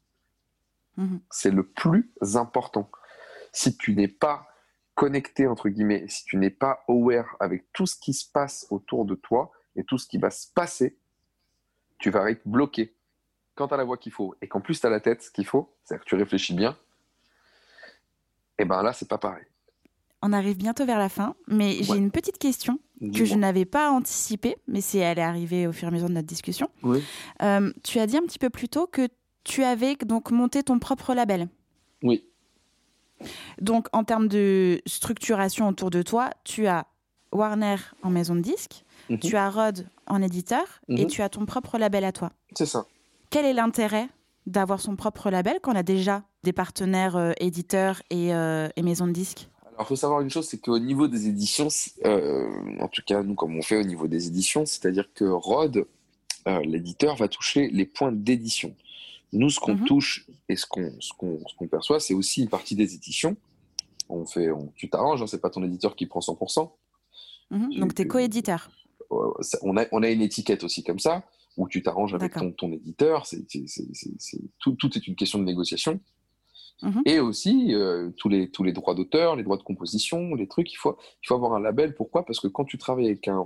Mhm. C'est le plus important. Si tu n'es pas connecté, entre guillemets, si tu n'es pas aware avec tout ce qui se passe autour de toi et tout ce qui va se passer, tu vas être bloqué. Quand tu as la voix qu'il faut et qu'en plus tu as la tête qu'il faut, c'est-à-dire que tu réfléchis bien, et ben là, c'est pas pareil. On arrive bientôt vers la fin, mais j'ai une petite question que je n'avais pas anticipée, mais c'est elle est arrivée au fur et à mesure de notre discussion. Oui. Euh, tu as dit un petit peu plus tôt que tu avais donc monté ton propre label. Oui. Donc en termes de structuration autour de toi, tu as Warner en maison de disques, Mhm. tu as Rod en éditeur et Mhm. tu as ton propre label à toi. C'est ça. Quel est l'intérêt d'avoir son propre label quand on a déjà des partenaires euh, éditeurs et, euh, et maisons de disques? Alors, il faut savoir une chose, c'est qu'au niveau des éditions, euh, en tout cas, nous, comme on fait au niveau des éditions, c'est-à-dire que Rod, euh, l'éditeur, va toucher les points d'édition. Nous, ce qu'on Mhm. touche et ce qu'on ce perçoit, c'est aussi une partie des éditions. On fait, on- tu t'arranges, hein, c'est pas ton éditeur qui prend 100%. Mhm. Tu- Donc tu es coéditeur. On, a, on a une étiquette aussi comme ça, où tu t'arranges avec ton, ton éditeur. C'est- tout est une question de négociation. Mhm. Et aussi, euh, tous, les, tous les droits d'auteur, les droits de composition, les trucs, il faut, il faut avoir un label. Pourquoi? Parce que quand tu travailles avec un,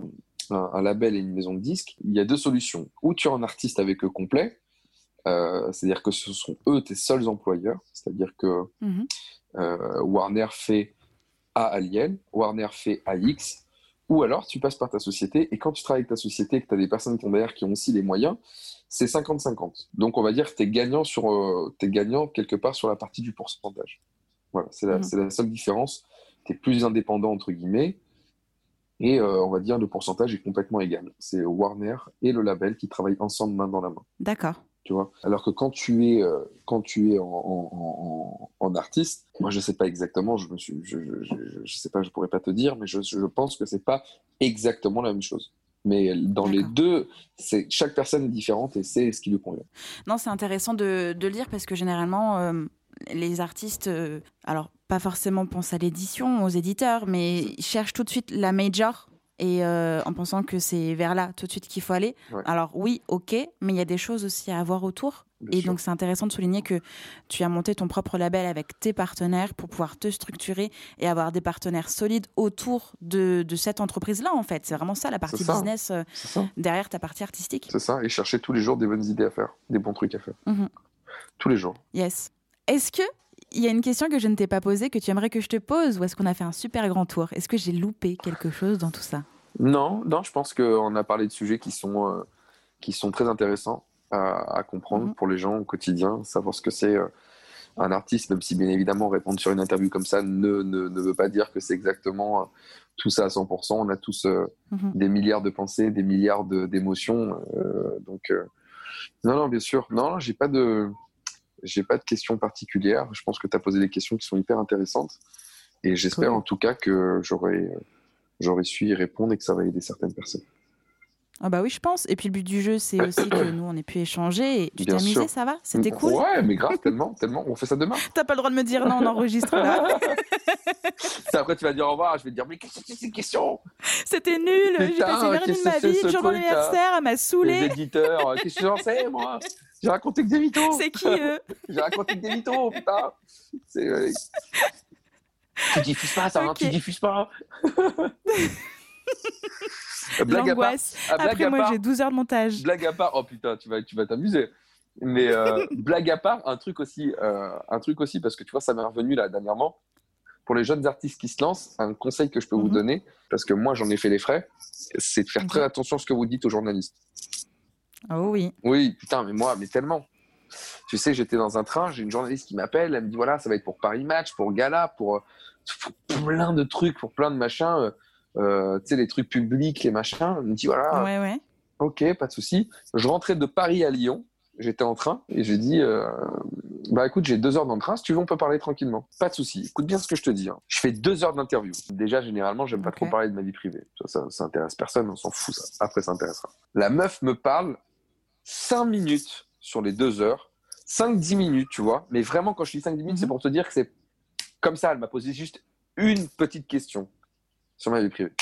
un, un label et une maison de disques, il y a deux solutions. Ou tu es un artiste avec eux complet, euh, c'est-à-dire que ce sont eux tes seuls employeurs, c'est-à-dire que Mhm. euh, Warner fait A à Liel, Warner fait AX, ou alors tu passes par ta société, et quand tu travailles avec ta société et que tu as des personnes qui sont derrière qui ont aussi les moyens, c'est 50-50. Donc on va dire que tu es gagnant, sur, euh, gagnant quelque part sur la partie du pourcentage. Voilà, c'est la, Mhm. la seule différence. Tu es plus indépendant, entre guillemets, et euh, on va dire le pourcentage est complètement égal. C'est Warner et le label qui travaillent ensemble main dans la main D'accord. Tu vois. Alors que quand tu es, euh, quand tu es en, en, en, en artiste, moi je sais pas exactement, je me suis, je, je, je, je sais pas, je pourrais pas te dire, mais je, pense que c'est pas exactement la même chose. Mais dans les deux, c'est chaque personne est différente et c'est ce qui lui convient. Non, c'est intéressant de, de le dire parce que généralement, euh, les artistes, euh, alors pas forcément pensent à l'édition, aux éditeurs, mais ils cherchent tout de suite la major et euh, en pensant que c'est vers là tout de suite qu'il faut aller. Ouais. Alors oui, ok, mais il y a des choses aussi à avoir autour. Bien Et sûr. donc c'est intéressant de souligner que tu as monté ton propre label avec tes partenaires pour pouvoir te structurer et avoir des partenaires solides autour de, de cette entreprise-là en fait. C'est vraiment ça la partie ça. business euh, derrière ta partie artistique. c'est ça, et chercher tous les jours des bonnes idées à faire, des bons trucs à faire. Mhm. tous les jours. Yes. Est-ce que il y a une question que je ne t'ai pas posée que tu aimerais que je te pose ou est-ce qu'on a fait un super grand tour? Est-ce que j'ai loupé quelque chose dans tout ça? Non, non, je pense qu'on a parlé de sujets qui sont, euh, qui sont très intéressants à, comprendre mhm. pour les gens au quotidien, savoir ce que c'est euh, un artiste, même si bien évidemment répondre sur une interview comme ça ne, ne, ne veut pas dire que c'est exactement euh, tout ça à 100%. On a tous mhm. des milliards de pensées, des milliards d'émotions. donc, non, non, bien sûr. Non, j'ai pas de j'ai pas de questions particulières. Je pense que tu as posé des questions qui sont hyper intéressantes. Et j'espère en tout cas que j'aurais, j'aurais su y répondre et que ça va aider certaines personnes. Ah bah oui, je pense. Et puis le but du jeu, c'est aussi que nous, on ait pu échanger. Et tu t'es amusé, ça va? C'était cool? Ouais, mais grave, tellement, tellement. On fait ça demain. T'as pas le droit de me dire non, on enregistre là. (laughs) après, tu vas dire au revoir. Je vais te dire, mais qu'est-ce que c'est ces questions C'était nul. J'ai passé une heure de ma vie. Jour d'anniversaire, elle m'a saoulé. Les éditeurs, qu'est-ce que j'en sais, moi? J'ai raconté que des mythos. C'est qui eux? (laughs) J'ai raconté que des mythos, putain. C'est. Tu diffuses pas ça, hein, tu diffuses pas. (laughs) blague à part, ah, Après, moi, j'ai 12 heures de montage. Blague à part, oh putain, tu vas, tu vas t'amuser. Mais euh, (laughs) blague à part, un truc aussi, euh, un truc aussi, parce que tu vois, ça m'est revenu là dernièrement. Pour les jeunes artistes qui se lancent, un conseil que je peux vous mhm. donner, parce que moi j'en ai fait les frais, c'est de faire très attention à ce que vous dites aux journalistes. Oh oui. Oui, putain, mais moi, mais tellement. Tu sais, j'étais dans un train, j'ai une journaliste qui m'appelle, elle me dit voilà, ça va être pour Paris Match, pour Gala, pour, pour plein de trucs, pour plein de machins. Euh, tu sais, les trucs publics, les machins. Il me dit voilà. Ouais, ouais. Ok, pas de souci. Je rentrais de Paris à Lyon. J'étais en train et j'ai dit euh, bah écoute, j'ai deux heures dans le train. Si tu veux, on peut parler tranquillement. Pas de souci. Écoute bien ce que je te dis. Hein. Je fais deux heures d'interview. Déjà, généralement, j'aime pas trop parler de ma vie privée. Ça, ça, intéresse personne. On s'en fout. Ça. Après, ça intéressera. La meuf me parle cinq minutes sur les deux heures. 5-10 minutes, tu vois. Mais vraiment, quand je dis 5-10 minutes, c'est mhm. pour te dire que c'est comme ça. Elle m'a posé juste une petite question sur ma vie privée.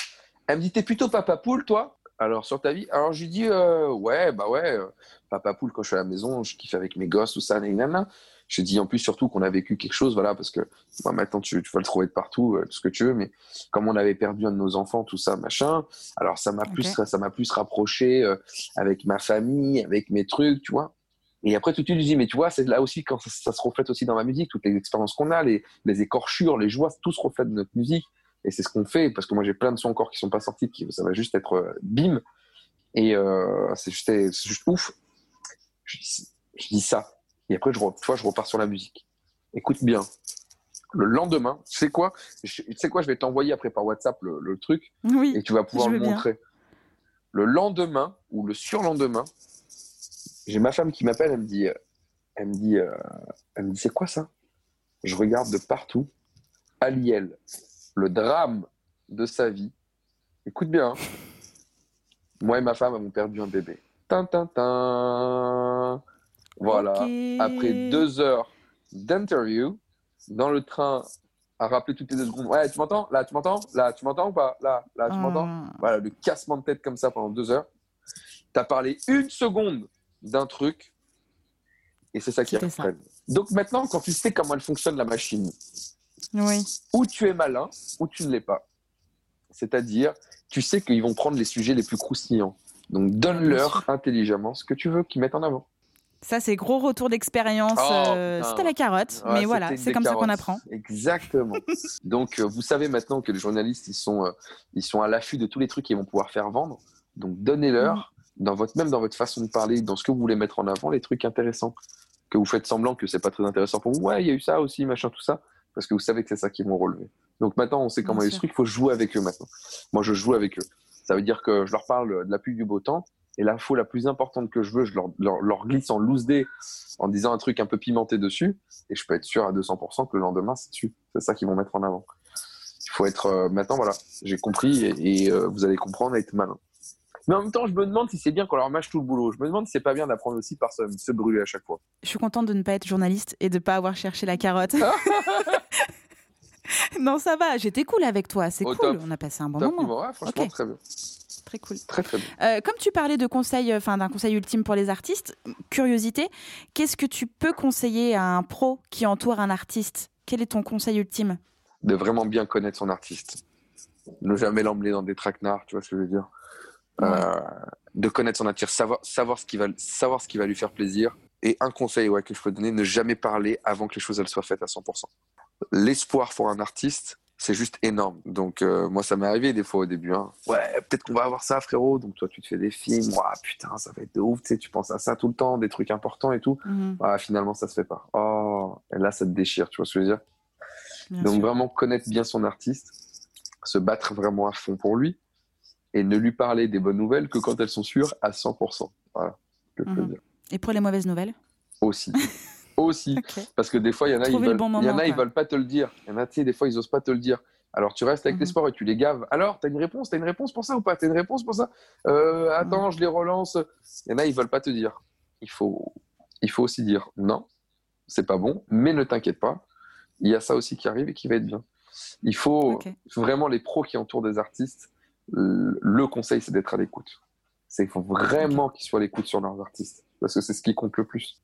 Elle me dit, t'es plutôt papa poule, toi? Alors, sur ta vie? Alors, je lui dis, euh, ouais, bah ouais, euh, papa poule, quand je suis à la maison, je kiffe avec mes gosses, tout ça, nanana. Je dis en plus surtout qu'on a vécu quelque chose, voilà, parce que moi, maintenant tu, vas le trouver de partout, euh, tout ce que tu veux, mais comme on avait perdu un de nos enfants, tout ça, machin, alors ça m'a plus, ça m'a plus rapproché avec ma famille, avec mes trucs, tu vois. Et après, tout de suite, je dis, mais tu vois, c'est là aussi quand ça, se reflète aussi dans ma musique, toutes les expériences qu'on a, les, les écorchures, les joies, tout se reflète de notre musique. Et c'est ce qu'on fait, parce que moi j'ai plein de sons encore qui sont pas sortis, qui, ça va juste être euh, bim. Et euh, c'est juste, juste, ouf. Je, dis ça. Et après, je, tu vois, je repars sur la musique. Écoute bien. Le lendemain, tu sais quoi? Tu sais quoi? Je vais t'envoyer après par WhatsApp le, truc. Oui, et tu vas pouvoir le montrer. Le lendemain ou le surlendemain, j'ai ma femme qui m'appelle. Elle me dit, elle me dit, euh, elle me dit, c'est quoi ça? Je regarde de partout. Aliel, le drame de sa vie. Écoute bien. Hein. (laughs) Moi et ma femme avons perdu un bébé. Tin, Voilà. Après deux heures d'interview, dans le train, à rappeler toutes les deux secondes. Ouais, tu m'entends? Là, tu m'entends? Là, tu m'entends ou pas? Là, là, tu m'entends? Ah. Voilà, le cassement de tête comme ça pendant deux heures. Tu as parlé une seconde d'un truc et c'est ça qui reprenne. Donc maintenant, quand tu sais comment elle fonctionne, la machine, oui. Ou tu es malin, ou tu ne l'es pas. C'est-à-dire, tu sais qu'ils vont prendre les sujets les plus croustillants. Donc donne-leur intelligemment ce que tu veux qu'ils mettent en avant. Ça, c'est gros retour d'expérience. Oh, euh, c'était la carotte, mais voilà, c'est comme ça qu'on apprend. Exactement. (laughs) Donc, euh, vous savez maintenant que les journalistes, ils sont, euh, ils sont à l'affût de tous les trucs qu'ils vont pouvoir faire vendre. Donc, donnez-leur, mm. Dans votre, même dans votre façon de parler, dans ce que vous voulez mettre en avant, les trucs intéressants. Que vous faites semblant que c'est pas très intéressant pour vous. Ouais, il y a eu ça aussi, machin, tout ça parce que vous savez que c'est ça qu'ils vont relever. Donc maintenant, on sait comment les trucs, il faut jouer avec eux maintenant. Moi, je joue avec eux. Ça veut dire que je leur parle de la pluie du beau temps, et l'info la plus importante que je veux, je leur, leur, glisse en loose day en disant un truc un peu pimenté dessus, et je peux être sûr à 200% que le lendemain, c'est dessus. C'est ça qu'ils vont mettre en avant. Il faut être... Euh, maintenant, voilà, j'ai compris, et, euh, vous allez comprendre et être malin. Mais en même temps, je me demande si c'est bien qu'on leur mâche tout le boulot. Je me demande si c'est pas bien d'apprendre aussi par se, se brûler à chaque fois. Je suis contente de ne pas être journaliste et de ne pas avoir cherché la carotte. (laughs) non, ça va. J'étais cool avec toi. C'est cool. On a passé un bon moment. Ouais, franchement, très bien. Très cool. Très, très bien. Euh, comme tu parlais de conseils, enfin d'un conseil ultime pour les artistes, curiosité, qu'est-ce que tu peux conseiller à un pro qui entoure un artiste? Quel est ton conseil ultime? De vraiment bien connaître son artiste. Ne jamais l'emmener dans des traquenards, tu vois ce que je veux dire euh, de connaître son nature, savoir, savoir, ce qui va, savoir ce qui va lui faire plaisir Et un conseil ouais, que je peux donner, ne jamais parler avant que les choses elles soient faites à 100%. L'espoir pour un artiste, c'est juste énorme. Donc euh, moi, ça m'est arrivé des fois au début. Hein. Ouais, peut-être qu'on va avoir ça, frérot. Donc toi, tu te fais des films. Ouais, putain, ça va être de ouf. Tu sais, tu penses à ça tout le temps, des trucs importants et tout. Mhm. Ouais, finalement, ça se fait pas. Oh, et là, ça te déchire. Tu vois ce que je veux dire? Bien Donc sûr. vraiment connaître bien son artiste, se battre vraiment à fond pour lui et ne lui parler des bonnes nouvelles que quand elles sont sûres à 100%. Voilà, je peux Mhm. dire. Et pour les mauvaises nouvelles? Aussi. (laughs) Aussi. Parce que des fois, il y en a, ils Trouver le veulent, bon y en a, ils veulent pas te le dire. Il y en a, tu sais, des fois, ils osent pas te le dire. Alors, tu restes avec Mhm. l'espoir et tu les gaves. Alors, t'as une réponse, t'as une réponse pour ça ou pas? T'as une réponse pour ça? Euh, Attends, Mhm. je les relance. Il y en a, ils veulent pas te dire. Il faut, il faut aussi dire non, c'est pas bon, mais ne t'inquiète pas. Il y a ça aussi qui arrive et qui va être bien. Il faut vraiment les pros qui entourent des artistes. Euh, Le conseil, c'est d'être à l'écoute. C'est qu'il faut vraiment qu'ils soient à l'écoute sur leurs artistes parce que c'est ce qui compte le plus.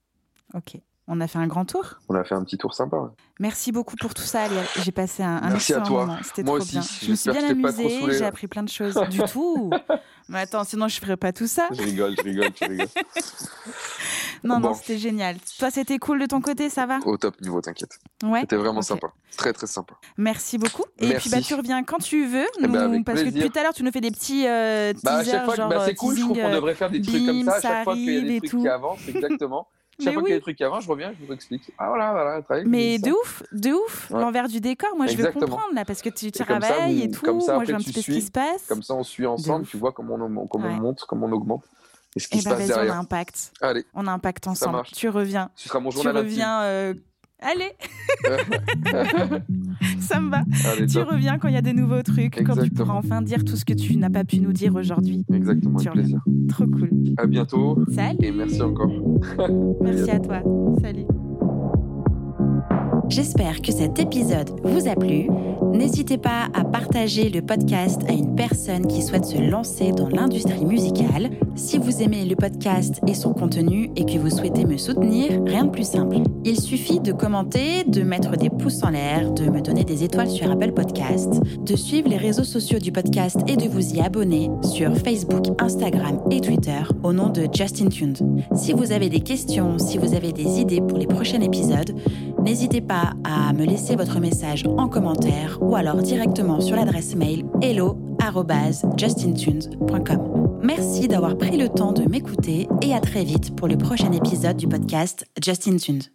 Ok. On a fait un grand tour. On a fait un petit tour sympa. Merci beaucoup pour tout ça. J'ai passé un, un Merci à excellent toi. moment. C'était Moi trop aussi. bien. Je me suis bien amusée. J'ai appris plein de choses. Du (laughs) tout. Mais attends, sinon je ferais pas tout ça. Je rigole, je rigole, je rigole. (laughs) Non, non, c'était génial. Toi, c'était cool de ton côté, ça va? Au top niveau, t'inquiète. Ouais. C'était vraiment sympa. Très, très sympa. Merci beaucoup. Et Merci. puis bah, tu reviens quand tu veux. Eh ben, nous- parce que depuis tout à l'heure, tu nous fais des petits euh, Bah, à teasers, chaque fois, bah, euh, c'est cool. Je trouve qu'on euh, devrait faire des trucs comme bim, ça. À chaque fois qu'il y a des trucs qui avancent, exactement. (laughs) Mais Chaque fois qu'il y a oui. des trucs qui avancent, je reviens, je vous explique. Ah voilà, voilà, travaille. Mais de ouf, de ouf, Ouais. l'envers du décor. Moi, je veux comprendre là, parce que tu ça, travailles vous- et tout. comme ça, Moi, après, je vois un petit peu ce qui se passe. Comme ça, on suit ensemble. Tu vois comment on, comment Ouais. on monte, comment on augmente. Et ce qui Et se bah, passe on derrière. un pacte. Allez, On a un pacte ensemble. Tu reviens. ce sera mon Tu journal reviens. euh, Allez, (laughs) (laughs) ça me va. Allez, Tu top. reviens quand il y a des nouveaux trucs, quand tu pourras enfin dire tout ce que tu n'as pas pu nous dire aujourd'hui. Exactement, Tu avec plaisir. Trop cool. À bientôt. Salut. Et merci encore. (laughs) Merci à toi. Salut. J'espère que cet épisode vous a plu. N'hésitez pas à partager le podcast à une personne qui souhaite se lancer dans l'industrie musicale. Si vous aimez le podcast et son contenu et que vous souhaitez me soutenir, rien de plus simple. Il suffit de commenter, de mettre des pouces en l'air, de me donner des étoiles sur Apple Podcast, de suivre les réseaux sociaux du podcast et de vous y abonner sur Facebook, Instagram et Twitter au nom de Justin Tuned. Si vous avez des questions, si vous avez des idées pour les prochains épisodes, N'hésitez à me laisser votre message en commentaire ou alors directement sur l'adresse mail hello@justintunes.com. Merci d'avoir pris le temps de m'écouter et à très vite pour le prochain épisode du podcast Justin Tunes.